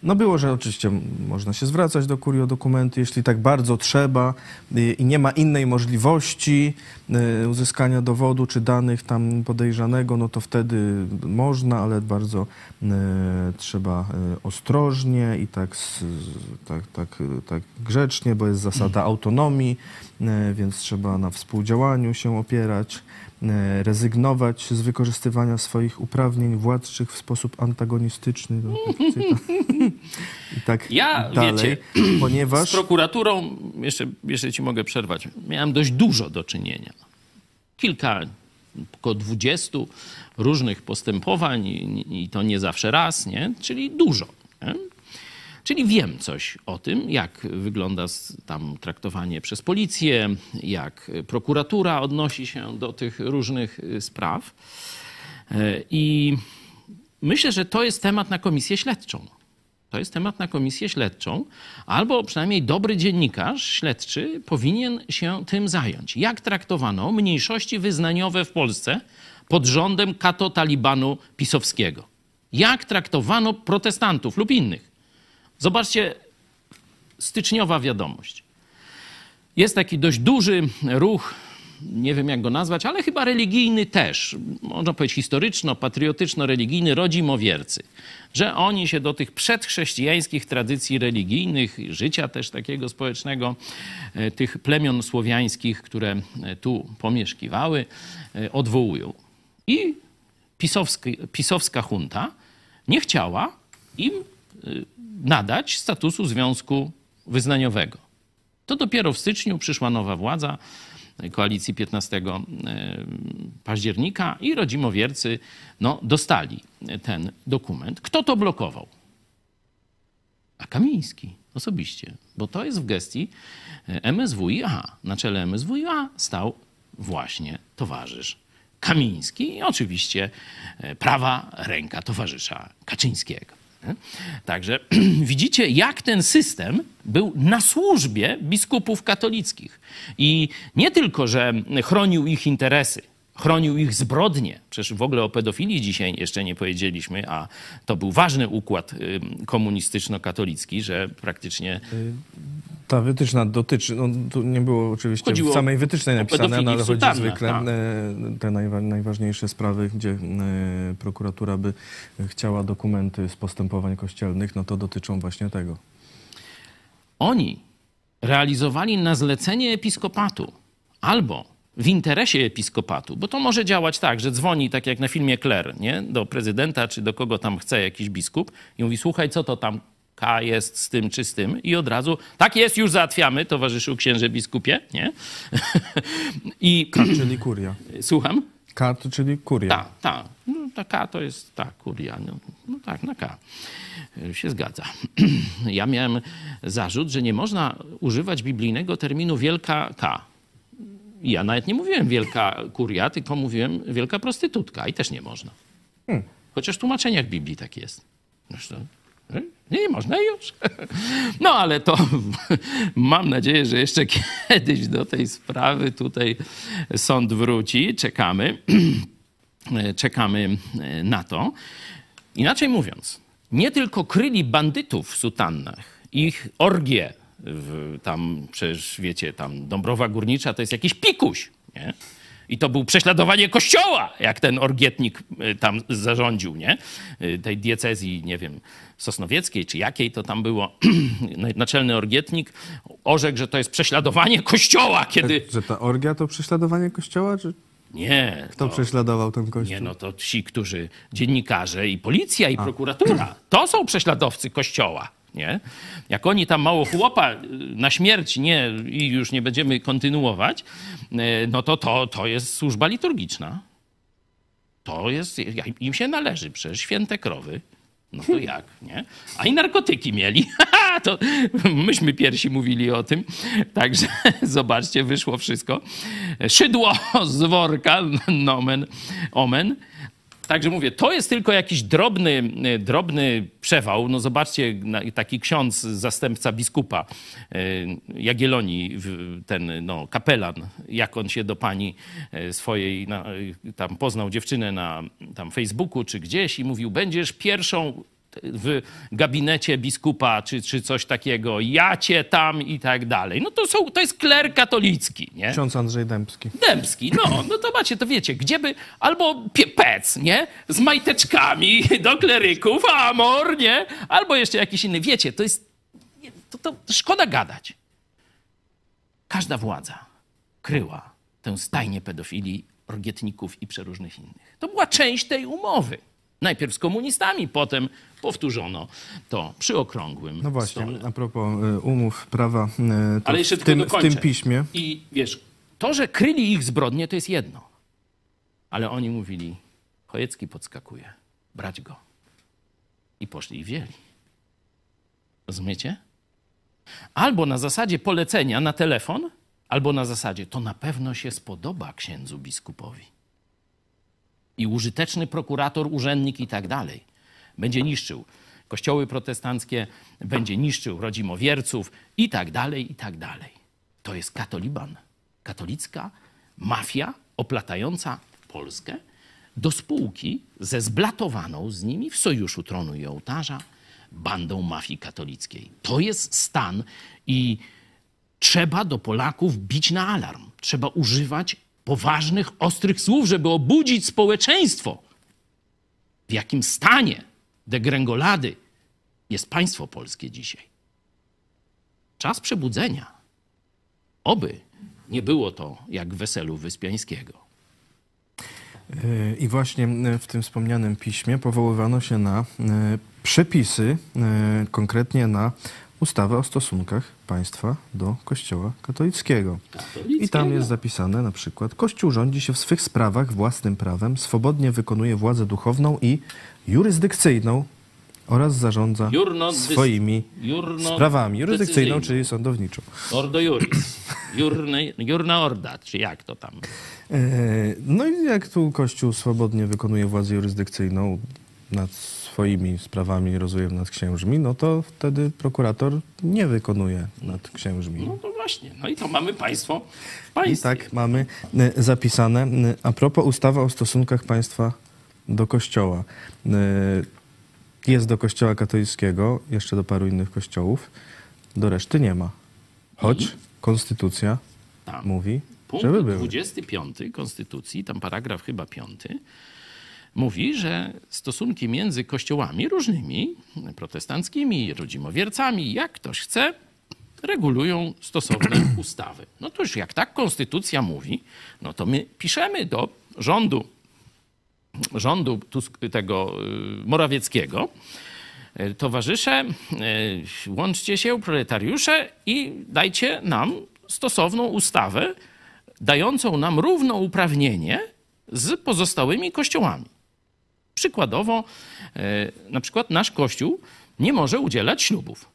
Speaker 1: No było, że oczywiście można się zwracać do kurii o dokumenty, jeśli tak bardzo trzeba y, i nie ma innej możliwości y, uzyskania dowodu czy danych tam podejrzanego, no to wtedy można, ale bardzo y, trzeba ostrożnie i tak, tak, tak, tak grzecznie, bo jest zasada autonomii, więc trzeba na współdziałaniu się opierać rezygnować z wykorzystywania swoich uprawnień władczych w sposób antagonistyczny. No, cytat. I tak
Speaker 3: Ja,
Speaker 1: dalej,
Speaker 3: wiecie,
Speaker 1: ponieważ
Speaker 3: Z prokuraturą, jeszcze, jeszcze ci mogę przerwać, miałem dość dużo do czynienia. Kilka, około dwudziestu różnych postępowań i, i to nie zawsze raz, nie? czyli dużo. Nie? Czyli wiem coś o tym, jak wygląda tam traktowanie przez policję, jak prokuratura odnosi się do tych różnych y, spraw. E, I myślę, że to jest temat na komisję śledczą. To jest temat na komisję śledczą, albo przynajmniej dobry dziennikarz śledczy powinien się tym zająć. Jak traktowano mniejszości wyznaniowe w Polsce pod rządem kato-talibanu pisowskiego? Jak traktowano protestantów lub innych? Zobaczcie, styczniowa wiadomość. Jest taki dość duży ruch, nie wiem jak go nazwać, ale chyba religijny też, można powiedzieć historyczno-patriotyczno-religijny, rodzimowiercy. Że oni się do tych przedchrześcijańskich tradycji religijnych, życia też takiego społecznego, e, tych plemion słowiańskich, które e, tu pomieszkiwały, e, odwołują. I pisowska junta nie chciała im nadać statusu związku wyznaniowego. To dopiero w styczniu przyszła nowa władza koalicji 15 e, października i rodzimowiercy no, dostali ten dokument. Kto to blokował? A Kamiński osobiście, bo to jest w gestii e, MSWiA. Na czele MSWiA stał właśnie towarzysz Kamiński i oczywiście e, prawa ręka towarzysza Kaczyńskiego. Także widzicie, jak ten system był na służbie biskupów katolickich. I nie tylko, że chronił ich interesy, chronił ich zbrodnie. Przecież w ogóle o pedofilii dzisiaj jeszcze nie powiedzieliśmy, a to był ważny układ komunistyczno-katolicki, że praktycznie
Speaker 1: Ta wytyczna dotyczy, no tu nie było oczywiście
Speaker 3: Chodziło
Speaker 1: w samej wytycznej napisane, no, ale chodzi zwykle
Speaker 3: tak.
Speaker 1: e, te najwa, najważniejsze sprawy, gdzie e, prokuratura by chciała dokumenty z postępowań kościelnych, no to dotyczą właśnie tego.
Speaker 3: Oni realizowali na zlecenie episkopatu albo w interesie episkopatu, bo to może działać tak, że dzwoni, tak jak na filmie Claire, nie? do prezydenta czy do kogo tam chce jakiś biskup i mówi, słuchaj, co to tam K jest z tym czy z tym i od razu, tak jest, już załatwiamy, towarzyszu księże biskupie, nie? I
Speaker 1: K, czyli kuria.
Speaker 3: słucham?
Speaker 1: K, czyli kuria.
Speaker 3: Tak, tak. No, ta K to jest tak, kuria. No, no tak, na K. Się zgadza. Ja miałem zarzut, że nie można używać biblijnego terminu wielka K. Ja nawet nie mówiłem wielka kuria, tylko mówiłem wielka prostytutka i też nie można. Chociaż w tłumaczeniach Biblii tak jest. Zresztą, y, nie, nie można już. No ale to mam nadzieję, że jeszcze kiedyś do tej sprawy tutaj sąd wróci. Czekamy. Czekamy na to. Inaczej mówiąc, nie tylko kryli bandytów w sutannach, ich orgie, w, tam przecież wiecie, tam Dąbrowa Górnicza to jest jakiś pikuś, nie? I to był prześladowanie kościoła, jak ten orgietnik y, tam zarządził, nie? Y, Tej diecezji, nie wiem, sosnowieckiej czy jakiej to tam było. Naczelny orgietnik orzekł, że to jest prześladowanie kościoła, kiedy...
Speaker 1: Że ta orgia to prześladowanie kościoła, czy
Speaker 3: Nie,
Speaker 1: kto
Speaker 3: to-
Speaker 1: prześladował ten kościół?
Speaker 3: Nie, no to ci, którzy, dziennikarze i policja i prokuratura, to są prześladowcy kościoła, nie? Jak oni tam mało chłopa y, na śmierć, nie, i już nie będziemy kontynuować, y, no to to, to jest służba liturgiczna. To jest, im się należy przecież, święte krowy. No to jak, nie? A i narkotyki mieli. to myśmy pierwsi mówili o tym. Także zobaczcie, wyszło wszystko. Szydło z worka, nomen, omen. Także mówię, to jest tylko jakiś drobny, e, drobny przewał. No zobaczcie, taki ksiądz, zastępca biskupa e, Jagiellonii, ten no, kapelan, jak on się do pani e, swojej, tam poznał dziewczynę na tam Facebooku czy gdzieś i mówił, będziesz pierwszą w gabinecie biskupa czy, czy coś takiego, ja cię tam i tak dalej. No to, są, to jest kler katolicki, nie?
Speaker 1: Ksiądz Andrzej Dębski.
Speaker 3: Dębski, no, no to macie, to wiecie, gdzie by, albo pie- pec, nie, z majteczkami do kleryków, amor, nie, albo jeszcze jakiś inny, wiecie, to jest, to, to szkoda gadać. Każda władza kryła tę stajnię pedofilii, orgietników i przeróżnych innych. To była część tej umowy. Najpierw z komunistami, potem powtórzono to przy okrągłym
Speaker 1: No właśnie,
Speaker 3: stole.
Speaker 1: a propos e, umów, prawa, e,
Speaker 3: Ale jeszcze
Speaker 1: w, tym, w tym piśmie
Speaker 3: I wiesz, to, że kryli ich zbrodnie, to jest jedno. Ale oni mówili, Chojecki podskakuje, brać go. I poszli i wzięli. Rozumiecie? Albo na zasadzie polecenia na telefon, albo na zasadzie to na pewno się spodoba księdzu biskupowi. I użyteczny prokurator, urzędnik i tak dalej będzie niszczył kościoły protestanckie, będzie niszczył rodzimowierców i tak dalej, i tak dalej. To jest katoliban, katolicka mafia oplatająca Polskę do spółki ze zblatowaną z nimi w sojuszu tronu i ołtarza bandą mafii katolickiej. To jest stan i trzeba do Polaków bić na alarm. Trzeba używać poważnych, ostrych słów, żeby obudzić społeczeństwo. W jakim stanie degrengolady jest państwo polskie dzisiaj. Czas przebudzenia. Oby nie było to jak w weselu Wyspiańskiego.
Speaker 1: I właśnie w tym wspomnianym piśmie powoływano się na e, przepisy, e, konkretnie na ustawę o stosunkach państwa do Kościoła katolickiego. I tam jest zapisane na przykład: Kościół rządzi się w swych sprawach własnym prawem, swobodnie wykonuje władzę duchowną i jurysdykcyjną oraz zarządza swoimi sprawami. Jurysdykcyjną, czyli sądowniczą.
Speaker 3: Ordo juris. Jurny, jurna orda, czy jak to tam?
Speaker 1: E, No i jak tu Kościół swobodnie wykonuje władzę jurysdykcyjną nad swoimi sprawami, rozumiem, nad księżmi, no to wtedy prokurator nie wykonuje nad księżmi.
Speaker 3: No to właśnie. No i to mamy państwo
Speaker 1: I tak mamy e, zapisane. e, A propos ustawa o stosunkach państwa do Kościoła. E, Jest do Kościoła katolickiego, jeszcze do paru innych kościołów, do reszty nie ma. Choć konstytucja
Speaker 3: Tam.
Speaker 1: mówi,
Speaker 3: Punkt
Speaker 1: żeby były.
Speaker 3: 25 Konstytucji, tam paragraf chyba 5, mówi, że stosunki między kościołami różnymi, protestanckimi, rodzimowiercami, jak ktoś chce, regulują stosowne ustawy. No to już jak tak konstytucja mówi, no to my piszemy do rządu, rządu Tusk- tego y, Morawieckiego, y, towarzysze, y, łączcie się, proletariusze i dajcie nam stosowną ustawę, dającą nam równouprawnienie z pozostałymi kościołami. Przykładowo, e, na przykład nasz kościół nie może udzielać ślubów.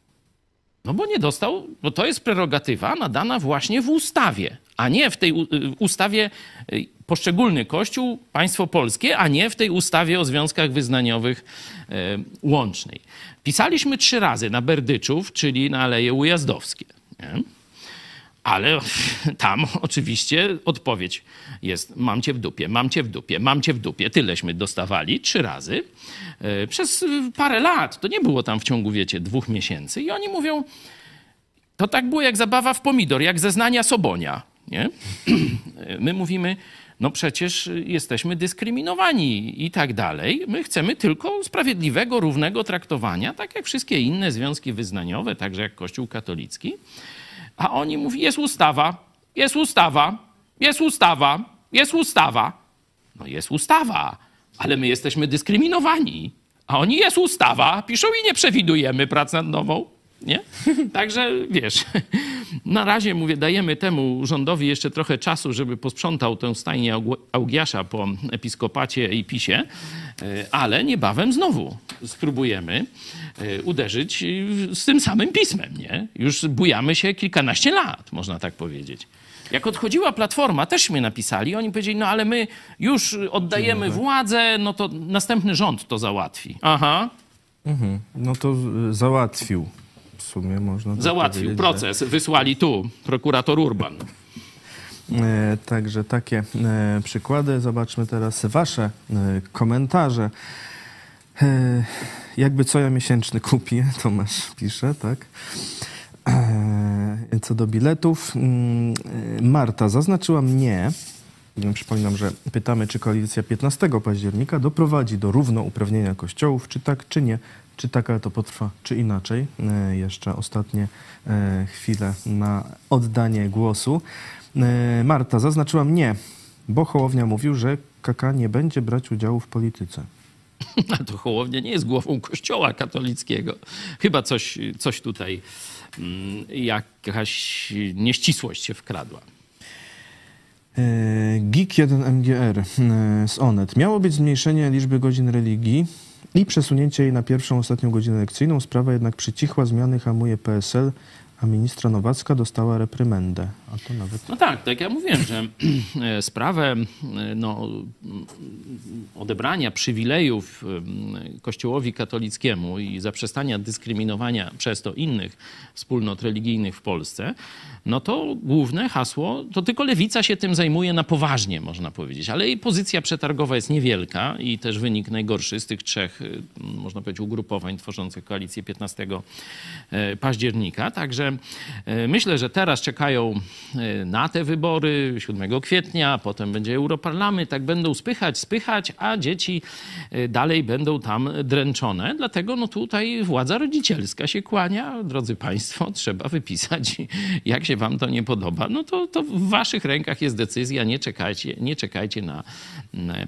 Speaker 3: No bo nie dostał, bo to jest prerogatywa nadana właśnie w ustawie, a nie w tej y, ustawie y, poszczególny kościół, państwo polskie, a nie w tej ustawie o związkach wyznaniowych e, łącznej. Pisaliśmy trzy razy na Berdyczów, czyli na Aleje Ujazdowskie. Nie? Ale tam oczywiście odpowiedź jest: mam cię w dupie, mam cię w dupie, mam cię w dupie. Tyleśmy dostawali trzy razy e, przez parę lat. To nie było tam w ciągu, wiecie, dwóch miesięcy. I oni mówią: to tak było jak zabawa w pomidor, jak zeznania Sobonia. Nie? My mówimy, no przecież jesteśmy dyskryminowani i tak dalej. My chcemy tylko sprawiedliwego, równego traktowania, tak jak wszystkie inne związki wyznaniowe, także jak Kościół katolicki. A oni mówi, jest ustawa, jest ustawa, jest ustawa, jest ustawa. No jest ustawa, ale my jesteśmy dyskryminowani. A oni jest ustawa, piszą i nie przewidujemy prac nad nową. Nie? Także wiesz, na razie mówię, dajemy temu rządowi jeszcze trochę czasu, żeby posprzątał tę stajnię Aug- Augiasza po episkopacie i pisie, e, ale niebawem znowu spróbujemy e, uderzyć z tym samym pismem, nie? Już bujamy się kilkanaście lat, można tak powiedzieć. Jak odchodziła Platforma, też mnie napisali, oni powiedzieli, no ale my już oddajemy władzę, no to następny rząd to załatwi. Aha,
Speaker 1: No to załatwił. Sumie można
Speaker 3: załatwił proces, wysłali tu, prokurator Urban.
Speaker 1: Że, e, także takie e, przykłady. Zobaczmy teraz wasze e, komentarze. Jakby co ja miesięczny kupię, Tomasz pisze, tak? Co do biletów, mm, Marta zaznaczyła mnie. Przypominam, że pytamy, czy koalicja 15 października doprowadzi do równouprawnienia kościołów, czy tak, czy nie. Czy taka to potrwa, czy inaczej. E, Jeszcze ostatnie e, chwile na oddanie głosu. E, Marta zaznaczyła mnie, bo Hołownia mówił, że KK nie będzie brać udziału w polityce.
Speaker 3: A to Hołownia nie jest głową kościoła katolickiego. Chyba coś, coś tutaj, mm, jakaś nieścisłość się wkradła.
Speaker 1: E, GIG1MGR e, z ONET. Miało być zmniejszenie liczby godzin religii i przesunięcie jej na pierwszą, ostatnią godzinę lekcyjną. Sprawa jednak przycichła, zmiany hamuje PSL, a ministra Nowacka dostała reprymendę. A to nawet...
Speaker 3: No tak, tak ja mówiłem, że e, sprawę e, no, odebrania przywilejów Kościołowi katolickiemu i zaprzestania dyskryminowania przez to innych wspólnot religijnych w Polsce, no to główne hasło, to tylko lewica się tym zajmuje na poważnie, można powiedzieć. Ale jej pozycja przetargowa jest niewielka i też wynik najgorszy z tych trzech, można powiedzieć, ugrupowań tworzących koalicję 15 e, października. Także e, myślę, że teraz czekają e, na te wybory 7 kwietnia, potem będzie Europarlament, tak będą spychać, spychać, a dzieci e, dalej będą tam dręczone. Dlatego no tutaj władza rodzicielska się kłania. Drodzy Państwo, trzeba wypisać, jak się Wam to nie podoba, no to, to w Waszych rękach jest decyzja, nie czekajcie, nie czekajcie na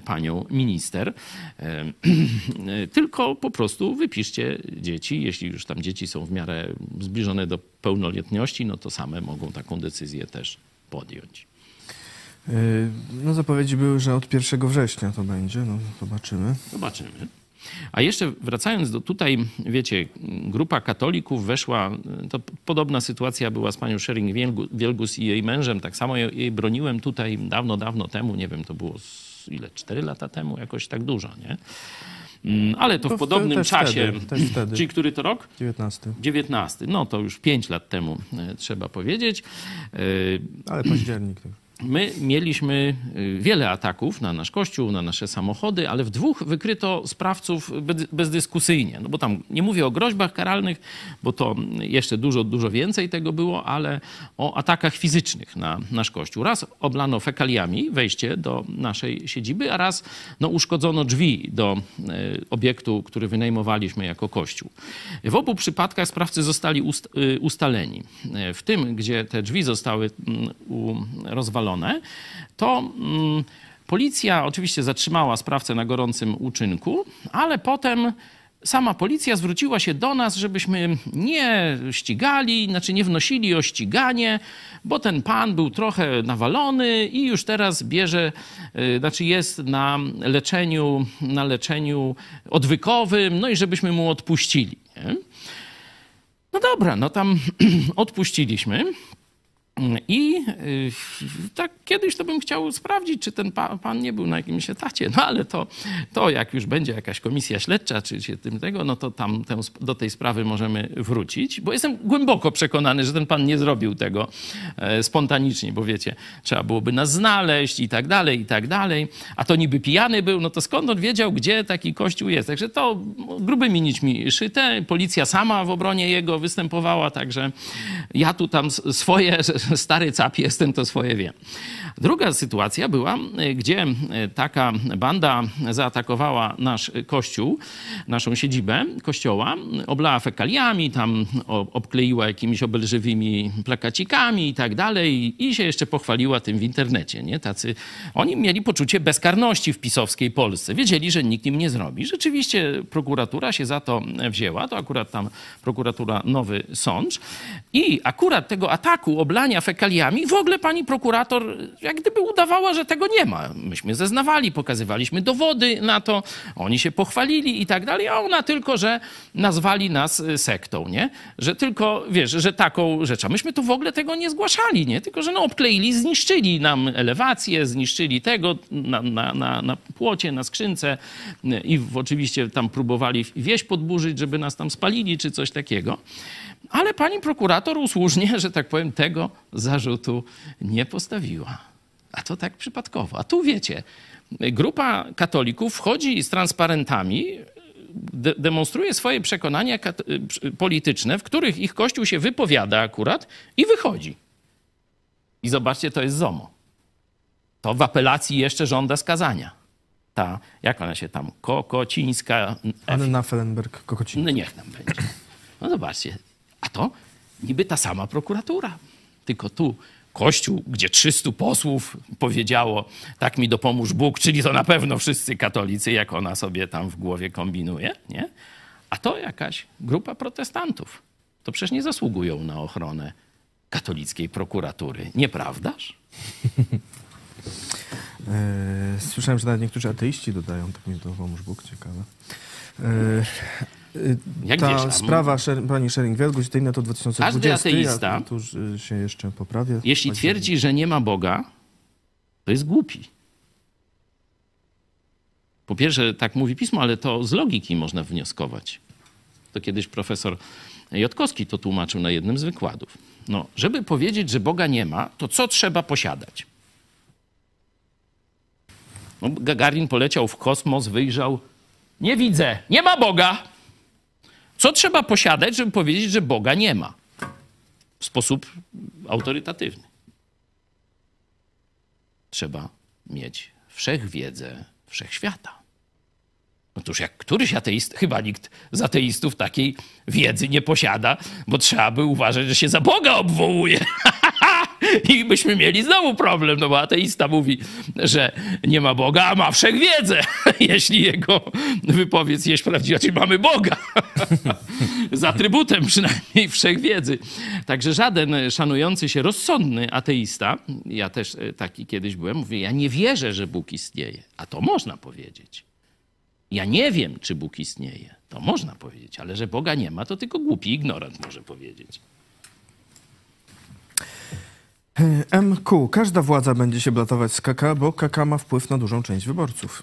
Speaker 3: Panią Minister. E, Tylko po prostu wypiszcie dzieci, jeśli już tam dzieci są w miarę zbliżone do pełnoletności, no to same mogą taką decyzję też podjąć.
Speaker 1: E, No zapowiedzi były, że od 1 września to będzie, no zobaczymy.
Speaker 3: Zobaczymy. A jeszcze wracając do tutaj, wiecie, grupa katolików weszła, to podobna sytuacja była z panią Schering-Wielgus i jej mężem. Tak samo jej jej broniłem tutaj dawno, dawno temu, nie wiem, to było z, ile, cztery lata temu, jakoś tak dużo, nie? Mm, Ale to
Speaker 1: To
Speaker 3: w
Speaker 1: w-
Speaker 3: podobnym
Speaker 1: też
Speaker 3: czasie,
Speaker 1: wtedy, też wtedy.
Speaker 3: czyli który to rok?
Speaker 1: 19.
Speaker 3: 19. No to już 5 lat temu e, trzeba powiedzieć. E,
Speaker 1: Ale październik.
Speaker 3: My mieliśmy y, wiele ataków na nasz kościół, na nasze samochody, ale w dwóch wykryto sprawców bez- bezdyskusyjnie. No bo tam nie mówię o groźbach karalnych, bo to jeszcze dużo, dużo więcej tego było, ale o atakach fizycznych na nasz kościół. Raz oblano fekaliami wejście do naszej siedziby, a raz no, uszkodzono drzwi do y, obiektu, który wynajmowaliśmy jako kościół. W obu przypadkach sprawcy zostali ust, y, ustaleni. W tym, gdzie te drzwi zostały mm, u- rozwalone, to mm, policja oczywiście zatrzymała sprawcę na gorącym uczynku, ale potem sama policja zwróciła się do nas, żebyśmy nie ścigali, znaczy nie wnosili o ściganie, bo ten pan był trochę nawalony i już teraz bierze, y, znaczy jest na leczeniu, na leczeniu odwykowym, no i żebyśmy mu odpuścili. Nie? No dobra, no tam odpuściliśmy. I y, tak kiedyś to bym chciał sprawdzić, czy ten pa, pan nie był na jakimś etacie. No ale to, to jak już będzie jakaś komisja śledcza, czy się tym tego, no to tam tę, do tej sprawy możemy wrócić. Bo jestem głęboko przekonany, że ten pan nie zrobił tego e, spontanicznie, bo wiecie, trzeba byłoby nas znaleźć i tak dalej, i tak dalej. A to niby pijany był, no to skąd on wiedział, gdzie taki kościół jest? Także to grubymi nićmi szyte. Policja sama w obronie jego występowała, także ja tu tam swoje, stary cap jestem, to swoje wiem. Druga sytuacja była, y, gdzie y, taka banda zaatakowała nasz kościół, naszą siedzibę kościoła, oblała fekaliami, tam obkleiła jakimiś obelżywymi plakacikami i tak dalej i się jeszcze pochwaliła tym w internecie, nie? Tacy, oni mieli poczucie bezkarności w pisowskiej Polsce. Wiedzieli, że nikt im nie zrobi. Rzeczywiście prokuratura się za to wzięła, to akurat tam prokuratura Nowy Sącz i akurat tego ataku oblania fekaliami w ogóle pani prokurator jak gdyby udawała, że tego nie ma. Myśmy zeznawali, pokazywaliśmy dowody na to, oni się pochwalili i tak dalej, a ona tylko, że nazwali nas y, sektą, nie? Że tylko, wiesz, że taką rzecz. A myśmy tu w ogóle tego nie zgłaszali, nie? Tylko, że no obkleili, zniszczyli nam elewację, zniszczyli tego na, na, na, na płocie, na skrzynce y, i w, oczywiście tam próbowali wieś podburzyć, żeby nas tam spalili czy coś takiego. Ale pani prokurator usłużnie, że tak powiem, tego zarzutu nie postawiła. A to tak przypadkowo. A tu wiecie, grupa katolików wchodzi z transparentami, de- demonstruje swoje przekonania polityczne, w których ich kościół się wypowiada akurat i wychodzi. I zobaczcie, to jest ZOMO. To w apelacji jeszcze żąda skazania. Ta, jak ona się tam, Kokocińska,
Speaker 1: Anna Fellenberg, Kokocin.
Speaker 3: no niech nam będzie. No zobaczcie. A to niby ta sama prokuratura. Tylko tu kościół, gdzie 300 posłów powiedziało tak mi dopomóż Bóg, czyli to na pewno wszyscy katolicy, jak ona sobie tam w głowie kombinuje, nie? A to jakaś grupa protestantów. To przecież nie zasługują na ochronę katolickiej prokuratury. Nieprawdaż?
Speaker 1: E, słyszałem, że nawet niektórzy ateiści dodają, tak mi to pomóż Bóg, ciekawe.
Speaker 3: Jak
Speaker 1: ta
Speaker 3: wiesz,
Speaker 1: sprawa Sher- pani Schering-Wielgus, to inne to 2020.
Speaker 3: Każdy ateista-
Speaker 1: Ja tu e, się jeszcze poprawię.
Speaker 3: Jeśli
Speaker 1: Tak,
Speaker 3: twierdzi, że nie ma Boga, to jest głupi. Po pierwsze, tak mówi pismo, ale to z logiki można wnioskować. To kiedyś profesor Jotkowski to tłumaczył na jednym z wykładów. No, żeby powiedzieć, że Boga nie ma, to co trzeba posiadać? No, Gagarin poleciał w kosmos, wyjrzał. Nie widzę, nie ma Boga. Co trzeba posiadać, żeby powiedzieć, że Boga nie ma? W sposób autorytatywny. Trzeba mieć wszechwiedzę wszechświata. Otóż jak któryś ateist, chyba nikt z ateistów takiej wiedzy nie posiada, bo trzeba by uważać, że się za Boga obwołuje. I byśmy mieli znowu problem, no bo ateista mówi, że nie ma Boga, a ma wszechwiedzę, jeśli jego wypowiedź jest prawdziwa, czyli mamy Boga. Z atrybutem przynajmniej wszechwiedzy. Także żaden szanujący się rozsądny ateista, ja też e, taki kiedyś byłem, mówi, ja nie wierzę, że Bóg istnieje. A to można powiedzieć. Ja nie wiem, czy Bóg istnieje. To można powiedzieć, ale że Boga nie ma, to tylko głupi ignorant może powiedzieć.
Speaker 1: E, MQ. Każda władza będzie się blatować z KK, bo KK ma wpływ na dużą część wyborców.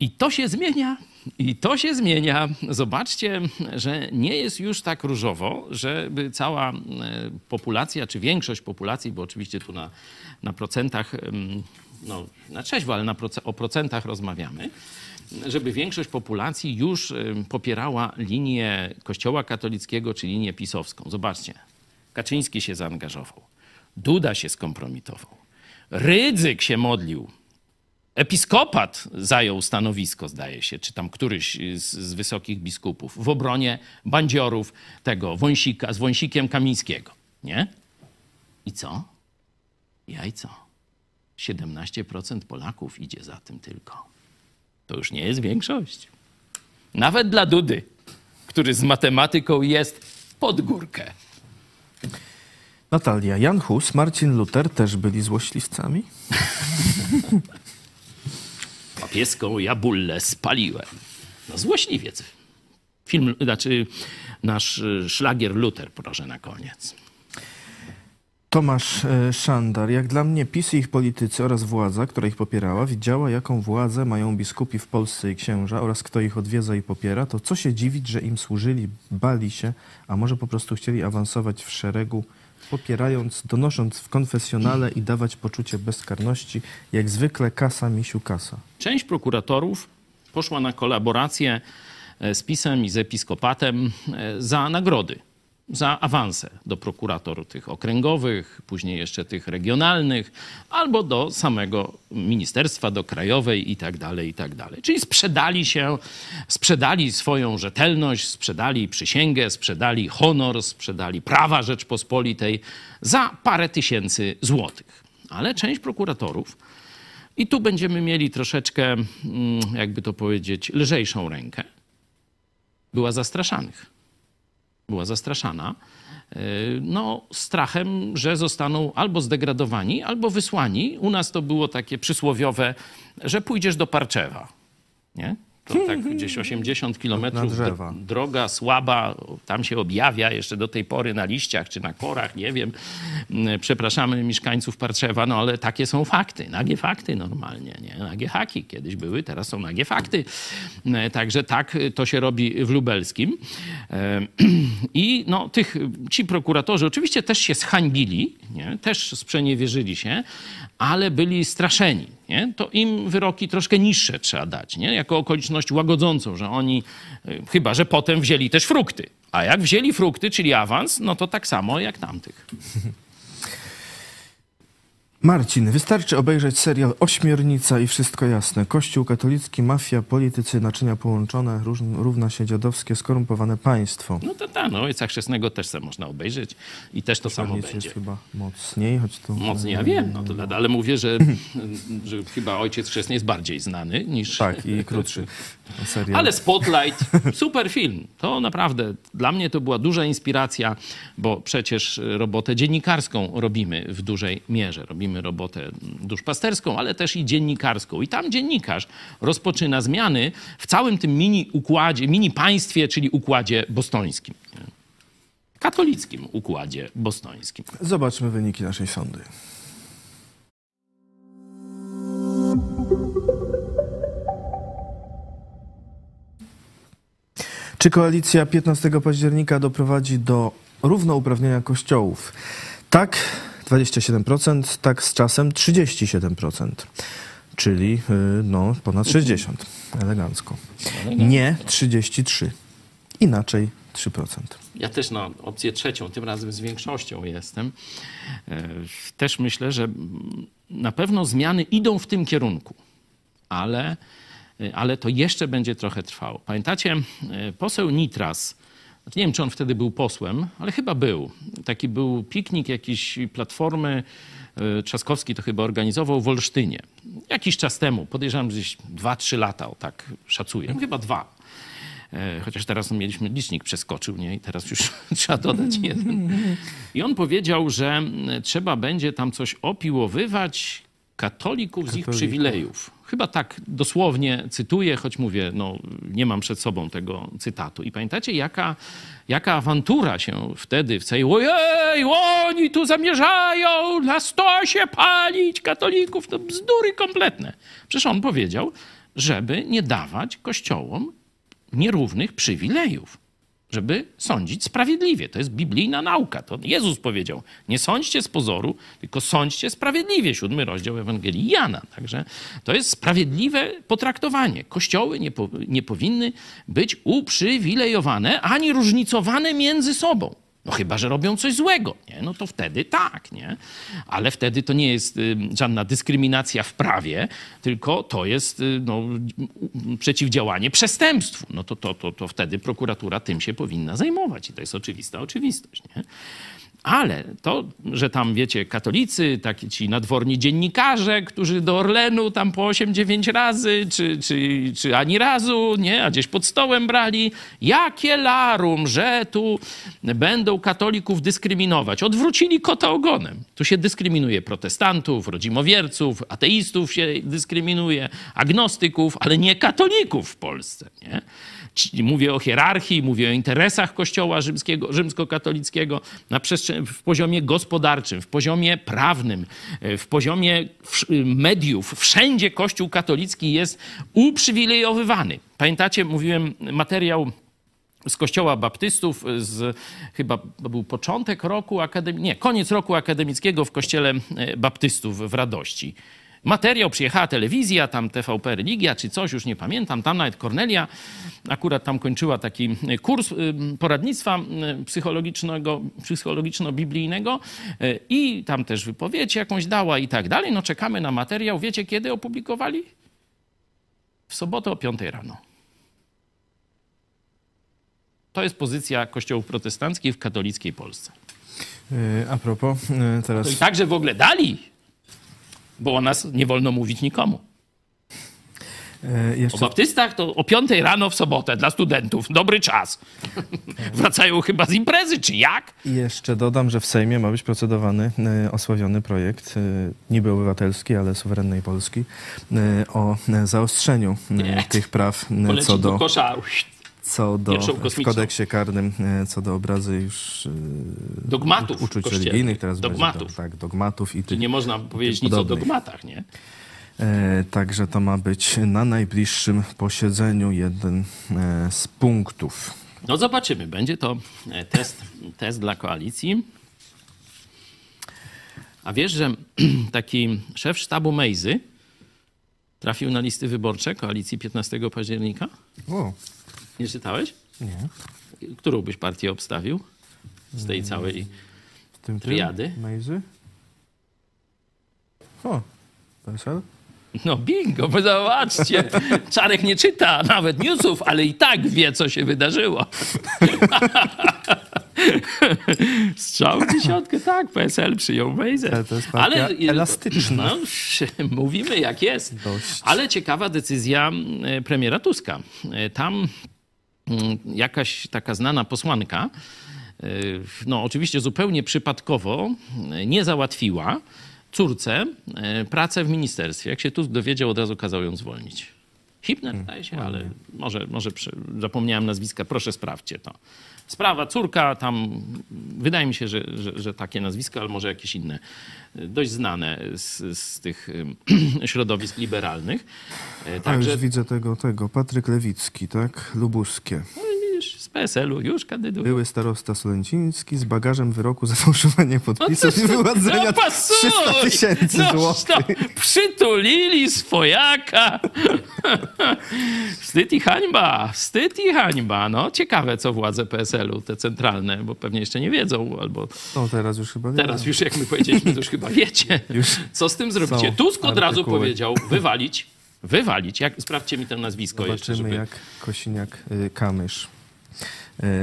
Speaker 3: I to się zmienia. I to się zmienia. Zobaczcie, że nie jest już tak różowo, żeby cała e, populacja, czy większość populacji, bo oczywiście tu na, na procentach, no na trzeźwo, ale na proce- o procentach rozmawiamy, żeby większość populacji już popierała linię Kościoła katolickiego, czy linię pisowską. Zobaczcie, Kaczyński się zaangażował, Duda się skompromitował, Rydzyk się modlił Episkopat zajął stanowisko, zdaje się, czy tam któryś z, z wysokich biskupów w obronie bandziorów tego Wąsika, z Wąsikiem Kamińskiego, nie? I co? Jajco. 17% Polaków idzie za tym tylko. To już nie jest większość. Nawet dla Dudy, który z matematyką jest pod górkę.
Speaker 1: Natalia, Jan Hus, Marcin Luther też byli złośliwcami?
Speaker 3: papieską jabullę spaliłem. No złośliwiec. Film, znaczy nasz y, szlagier Luther, proszę na koniec.
Speaker 1: Tomasz e, Szandar. Jak dla mnie PiS i ich politycy oraz władza, która ich popierała, widziała, jaką władzę mają biskupi w Polsce i księża oraz kto ich odwiedza i popiera, to co się dziwić, że im służyli, bali się, a może po prostu chcieli awansować w szeregu, popierając, donosząc w konfesjonale i dawać poczucie bezkarności, jak zwykle kasa misiu kasa.
Speaker 3: Część prokuratorów poszła na kolaborację e, z PiSem i z episkopatem e, za nagrody, za awanse do prokurator tych okręgowych, później jeszcze tych regionalnych, albo do samego ministerstwa, do krajowej i tak dalej, i tak dalej. Czyli sprzedali się, sprzedali swoją rzetelność, sprzedali przysięgę, sprzedali honor, sprzedali prawa Rzeczpospolitej za parę tysięcy złotych. Ale część prokuratorów i tu będziemy mieli troszeczkę, mm, jakby to powiedzieć, lżejszą rękę. Była zastraszanych. Była zastraszana. yy, No, strachem, że zostaną albo zdegradowani, albo wysłani. U nas to było takie przysłowiowe, że pójdziesz do Parczewa. Nie? To tak gdzieś 80 kilometrów droga słaba, tam się objawia jeszcze do tej pory na liściach czy na korach, nie wiem. Mm, Przepraszamy mieszkańców Parczewa, no ale takie są fakty, nagie fakty normalnie, nie? Nagie haki kiedyś były, teraz są nagie fakty. Mm, Także tak to się robi w Lubelskim. E, I no, tych, ci prokuratorzy oczywiście też się zhańbili, nie? też sprzeniewierzyli się, ale byli straszeni. Nie? To im wyroki troszkę niższe trzeba dać, nie? jako okoliczność łagodzącą, że oni, y, chyba że potem wzięli też frukty. A jak wzięli frukty, czyli awans, no to tak samo jak tamtych.
Speaker 1: Marcin, wystarczy obejrzeć serial Ośmiornica i wszystko jasne. Kościół katolicki, mafia, politycy, naczynia połączone, równa się dziadowskie, skorumpowane państwo.
Speaker 3: No to tak, no Ojca Chrzestnego też se można obejrzeć i też to samo będzie.
Speaker 1: jest chyba mocniej, choć to...
Speaker 3: Mocniej ja wiem, no to, ale mówię, że, że chyba Ojciec Chrzestny jest bardziej znany niż...
Speaker 1: Tak, i krótszy serial.
Speaker 3: Ale Spotlight, super film. To naprawdę dla mnie to była duża inspiracja, bo przecież robotę dziennikarską robimy w dużej mierze. Robimy robotę duszpasterską, ale też i dziennikarską. I tam dziennikarz rozpoczyna zmiany w całym tym mini układzie, mini państwie, czyli układzie bostońskim. Katolickim układzie bostońskim.
Speaker 1: Zobaczmy wyniki naszej sądy. Czy koalicja 15 października doprowadzi do równouprawnienia kościołów? Tak 27%, tak z czasem 37%, czyli yy, no, ponad 60%. Elegancko. Nie 33%. Inaczej 3%.
Speaker 3: Ja też na opcję trzecią, tym razem z większością jestem. E, Też myślę, że na pewno zmiany idą w tym kierunku, ale, e, ale to jeszcze będzie trochę trwało. Pamiętacie, e, poseł Nitras, nie wiem, czy on wtedy był posłem, ale chyba był. Taki był piknik jakiś platformy, e, Trzaskowski to chyba organizował w Olsztynie. Jakiś czas temu, podejrzewam, gdzieś 2-3 lata, o tak szacuję, chyba dwa. E, Chociaż teraz mieliśmy licznik przeskoczył, nie? I teraz już trzeba dodać jeden. I on powiedział, że mm, trzeba będzie tam coś opiłowywać katolików z ich przywilejów. Chyba tak dosłownie cytuję, choć mówię, no nie mam przed sobą tego cytatu. I pamiętacie, jaka, jaka awantura się wtedy w całej... Ojej, oni tu zamierzają na stosie palić katolików. To bzdury kompletne. Przecież on powiedział, żeby nie dawać kościołom nierównych przywilejów, żeby sądzić sprawiedliwie. To jest biblijna nauka. To Jezus powiedział: Nie sądźcie z pozoru, tylko sądźcie sprawiedliwie. Siódmy rozdział Ewangelii Jana. Także to jest sprawiedliwe potraktowanie. Kościoły nie, po, nie powinny być uprzywilejowane ani różnicowane między sobą. No chyba, że robią coś złego, nie? No to wtedy tak, nie? Ale wtedy to nie jest y, żadna dyskryminacja w prawie, tylko to jest y, no, przeciwdziałanie przestępstwu. No to, to, to, to wtedy prokuratura tym się powinna zajmować i to jest oczywista oczywistość, nie? Ale to, że tam, wiecie, katolicy, taki ci nadworni dziennikarze, którzy do Orlenu tam po 8-9 razy, czy, czy, czy ani razu, nie, a gdzieś pod stołem brali, jakie larum, że tu będą katolików dyskryminować. Odwrócili kota ogonem. Tu się dyskryminuje protestantów, rodzimowierców, ateistów się dyskryminuje, agnostyków, ale nie katolików w Polsce, nie? Mówię o hierarchii, mówię o interesach Kościoła rzymskiego, rzymskokatolickiego na w poziomie gospodarczym, w poziomie prawnym, w poziomie mediów. Wszędzie Kościół katolicki jest uprzywilejowywany. Pamiętacie, mówiłem materiał z kościoła baptystów, z, chyba był początek roku akademickiego, nie, koniec roku akademickiego w kościele baptystów w Radości materiał, przyjechała telewizja, tam TVP Religia czy coś, już nie pamiętam, tam nawet Kornelia akurat tam kończyła taki kurs poradnictwa psychologicznego, psychologiczno-biblijnego i tam też wypowiedź jakąś dała i tak dalej. No czekamy na materiał. Wiecie kiedy opublikowali? W sobotę o 5 rano. To jest pozycja kościołów protestanckich w katolickiej Polsce.
Speaker 1: A propos, teraz...
Speaker 3: I także w ogóle dali bo o nas nie wolno mówić nikomu. E, jeszcze... O baptystach to o 5 rano w sobotę dla studentów. Dobry czas. Wracają chyba z imprezy, czy jak?
Speaker 1: I jeszcze dodam, że w Sejmie ma być procedowany e, osławiony projekt, e, niby obywatelski, ale suwerennej Polski, o zaostrzeniu
Speaker 3: Nie.
Speaker 1: tych praw
Speaker 3: Poleci
Speaker 1: co
Speaker 3: do
Speaker 1: do,
Speaker 3: kosza.
Speaker 1: Co do w kodeksie karnym, e, co do obrazy już e,
Speaker 3: Dogmatów
Speaker 1: uczuć
Speaker 3: kościelnych.
Speaker 1: religijnych. Teraz
Speaker 3: Dogmatów.
Speaker 1: Będzie, tak, dogmatów i tych
Speaker 3: nie można powiedzieć nic o dogmatach, nie?
Speaker 1: E, Także to ma być na najbliższym posiedzeniu jeden z punktów.
Speaker 3: No zobaczymy. Będzie to test, test dla koalicji. A wiesz, że taki szef sztabu Mejzy trafił na listy wyborcze koalicji 15 października?
Speaker 1: O,
Speaker 3: Nie czytałeś?
Speaker 1: nie.
Speaker 3: Którą byś partię obstawił z tej całej...
Speaker 1: W tym
Speaker 3: Triady?
Speaker 1: Mejzy? O, PSL?
Speaker 3: No bingo, bo zobaczcie. Czarek nie czyta nawet newsów, ale i tak wie, co się wydarzyło. Strzał w dziesiątkę, tak, PSL przyjął Mejzę.
Speaker 1: Ale partia elastyczna.
Speaker 3: No, mówimy jak jest.
Speaker 1: Dość.
Speaker 3: Ale ciekawa decyzja e, premiera Tuska. E, Tam mm, jakaś taka znana posłanka, e, no oczywiście zupełnie przypadkowo, e, nie załatwiła córce e, pracę w ministerstwie. Jak się Tusk dowiedział, od razu kazał ją zwolnić. Hipner, zdaje się, ale może, może zapomniałem nazwiska. Proszę sprawdźcie to. Sprawa córka, tam wydaje mi się, że, że, że takie nazwisko, ale może jakieś inne, e, dość znane z, z tych środowisk liberalnych. E,
Speaker 1: A
Speaker 3: Także
Speaker 1: już widzę tego, tego. Patryk Lewicki, tak? Lubuskie.
Speaker 3: PSL-u już kandyduje.
Speaker 1: Były starosta Solęciński z bagażem wyroku za fałszowanie podpisów i wyładzenia
Speaker 3: No pasuj!
Speaker 1: 300 tysięcy
Speaker 3: No,
Speaker 1: złotych.
Speaker 3: no, przytulili swojaka. Wstyd i hańba, wstyd i hańba. No, ciekawe, co władze PSL-u, te centralne, bo pewnie jeszcze nie wiedzą, albo
Speaker 1: No teraz już chyba
Speaker 3: teraz już, jak my powiedzieliśmy, to już chyba wiecie,
Speaker 1: Już
Speaker 3: co z tym zrobicie. Tusk od razu
Speaker 1: artykuły.
Speaker 3: powiedział, wywalić, wywalić. Jak, sprawdźcie mi to nazwisko jeszcze,
Speaker 1: Zobaczymy,
Speaker 3: żeby...
Speaker 1: jak Kosiniak-Kamysz y,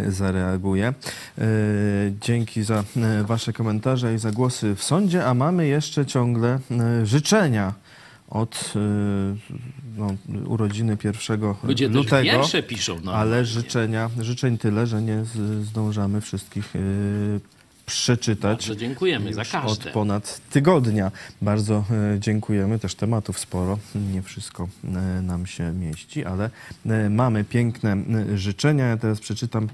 Speaker 1: zareaguje. Y, Dzięki za y, wasze komentarze i za głosy w sądzie, a mamy jeszcze ciągle życzenia od no, urodziny 1
Speaker 3: Ludzie
Speaker 1: lutego.
Speaker 3: piszą. No,
Speaker 1: Ale życzenia, życzeń tyle, że nie zdążamy wszystkich przeczytać.
Speaker 3: Bardzo dziękujemy za każde.
Speaker 1: Od ponad tygodnia. Bardzo e, dziękujemy. Też tematów sporo. Nie wszystko e, nam się mieści, ale e, mamy piękne życzenia. Ja teraz przeczytam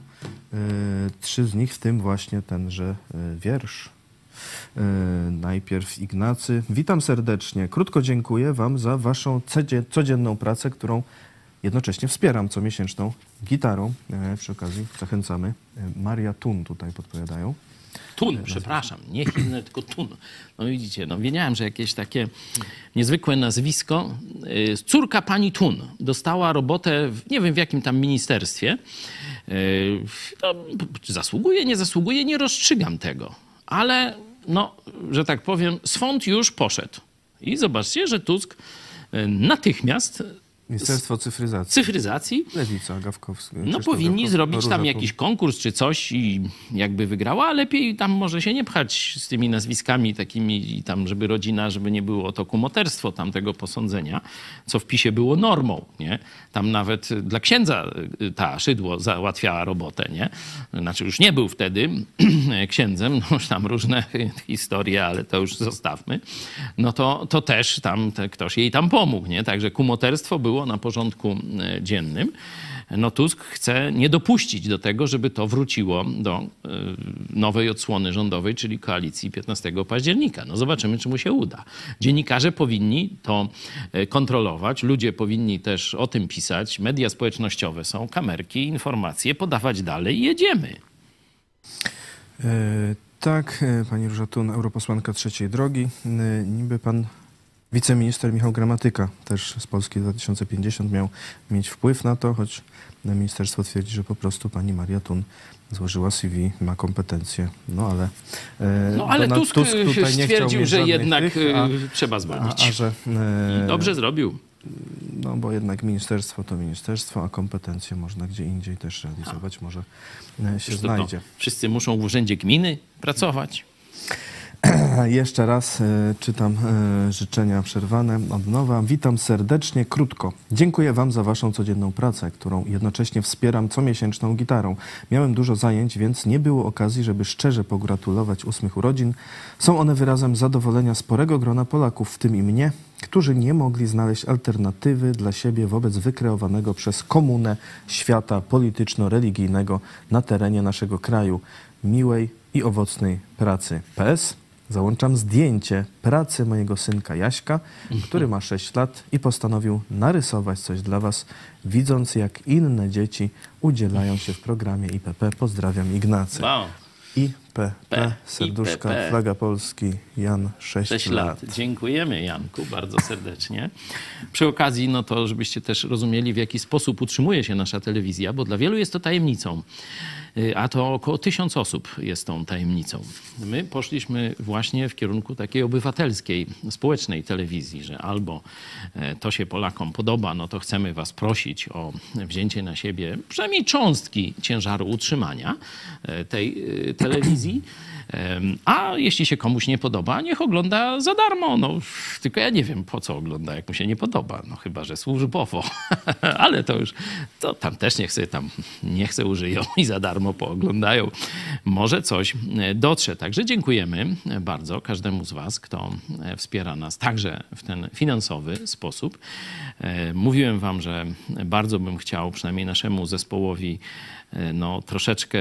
Speaker 1: trzy z nich, w tym właśnie tenże wiersz. Najpierw Ignacy. Witam serdecznie. Krótko dziękuję Wam za Waszą codzie- codzienną pracę, którą jednocześnie wspieram comiesięczną gitarą. E, przy okazji zachęcamy. Maria Tun tutaj podpowiadają.
Speaker 3: Tun, przepraszam, nie Hilne, tylko Tun. No widzicie, no wiedziałem, że jakieś takie niezwykłe nazwisko. Y, Córka pani Tun dostała robotę, w, nie wiem w jakim tam ministerstwie. Y, No, zasługuje, nie zasługuje, nie rozstrzygam tego. Ale, no, że tak powiem, swąd już poszedł. I zobaczcie, że Tusk y, natychmiast
Speaker 1: Ministerstwo Cyfryzacji.
Speaker 3: cyfryzacji
Speaker 1: Lewica, Gawkowski.
Speaker 3: no powinni
Speaker 1: Gawkowski,
Speaker 3: zrobić
Speaker 1: Róża
Speaker 3: tam jakiś konkurs czy coś i jakby wygrała, a lepiej tam może się nie pchać z tymi nazwiskami takimi i tam, żeby rodzina, żeby nie było to kumoterstwo tamtego posądzenia, co w PiSie było normą, nie? Tam nawet dla księdza y, ta Szydło załatwiała robotę, nie? Znaczy już nie był wtedy księdzem, no już tam różne historie, ale to już zostawmy. No to, to też tam ktoś jej tam pomógł, nie? Także kumoterstwo było na porządku e, dziennym. No Tusk chce nie dopuścić do tego, żeby to wróciło do e, nowej odsłony rządowej, czyli koalicji 15 października. No zobaczymy, czy mu się uda. Dziennikarze powinni to e, kontrolować, ludzie powinni też o tym pisać, media społecznościowe są, kamerki, informacje, podawać dalej i jedziemy.
Speaker 1: Tak, pani Róża Tun, europosłanka trzeciej drogi. Niby pan wiceminister Michał Gramatyka, też z Polski 2050, miał mieć wpływ na to, choć ministerstwo twierdzi, że po prostu pani Maria Tun złożyła CV, ma kompetencje. No ale, e,
Speaker 3: No ale
Speaker 1: Donald
Speaker 3: Tusk,
Speaker 1: tutaj nie
Speaker 3: stwierdził, że jednak
Speaker 1: tych,
Speaker 3: y,
Speaker 1: a,
Speaker 3: trzeba
Speaker 1: a,
Speaker 3: zwolnić.
Speaker 1: a że... e,
Speaker 3: dobrze zrobił.
Speaker 1: No bo jednak ministerstwo to ministerstwo, a kompetencje można gdzie indziej też realizować, może e, się
Speaker 3: Przecież to, to
Speaker 1: znajdzie.
Speaker 3: wszyscy muszą w urzędzie gminy pracować.
Speaker 1: Jeszcze raz e, czytam e, życzenia przerwane od nowa. Witam serdecznie, krótko. Dziękuję Wam za Waszą codzienną pracę, którą jednocześnie wspieram comiesięczną gitarą. Miałem dużo zajęć, więc nie było okazji, żeby szczerze pogratulować ósmych urodzin. Są one wyrazem zadowolenia sporego grona Polaków, w tym i mnie, którzy nie mogli znaleźć alternatywy dla siebie wobec wykreowanego przez komunę świata polityczno-religijnego na terenie naszego kraju. Miłej i owocnej pracy. PS. Załączam zdjęcie pracy mojego synka Jaśka, który ma 6 lat i postanowił narysować coś dla Was, widząc jak inne dzieci udzielają się w programie IPP. Pozdrawiam Ignacy.
Speaker 3: Wow.
Speaker 1: IPP, serduszka,
Speaker 3: IPP.
Speaker 1: flaga Polski, Jan 6,
Speaker 3: 6
Speaker 1: lat.
Speaker 3: lat. Dziękujemy Janku bardzo serdecznie. Przy okazji, no to żebyście też rozumieli, w jaki sposób utrzymuje się nasza telewizja, bo dla wielu jest to tajemnicą. Y, A to około tysiąc osób jest tą tajemnicą. My poszliśmy właśnie w kierunku takiej obywatelskiej, społecznej telewizji, że albo e, to się Polakom podoba, no to chcemy was prosić o wzięcie na siebie przynajmniej cząstki ciężaru utrzymania e, tej e, telewizji. A jeśli się komuś nie podoba, niech ogląda za darmo. No, tylko ja nie wiem, po co ogląda, jak mu się nie podoba. No chyba, że służbowo. Ale to już, to tam też niech sobie tam, nie chcę użyją i za darmo pooglądają. Może coś e, dotrze. Także dziękujemy bardzo każdemu z was, kto e, wspiera nas także w ten finansowy sposób. E, Mówiłem wam, że bardzo bym chciał przynajmniej naszemu zespołowi e, no, troszeczkę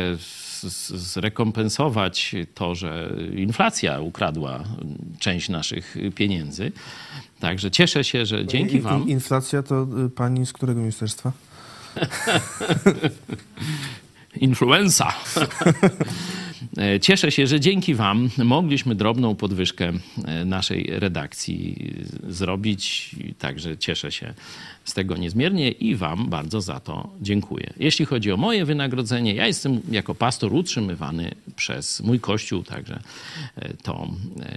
Speaker 3: zrekompensować to, że inflacja ukradła część naszych pieniędzy. Także cieszę się, że dzięki wam.
Speaker 1: Inflacja to y, pani z którego ministerstwa?
Speaker 3: Influenza. E, Cieszę się, że dzięki Wam mogliśmy drobną podwyżkę e, naszej redakcji zrobić. Także cieszę się z tego niezmiernie i Wam bardzo za to dziękuję. Jeśli chodzi o moje wynagrodzenie, ja jestem jako pastor utrzymywany przez mój kościół, także e, to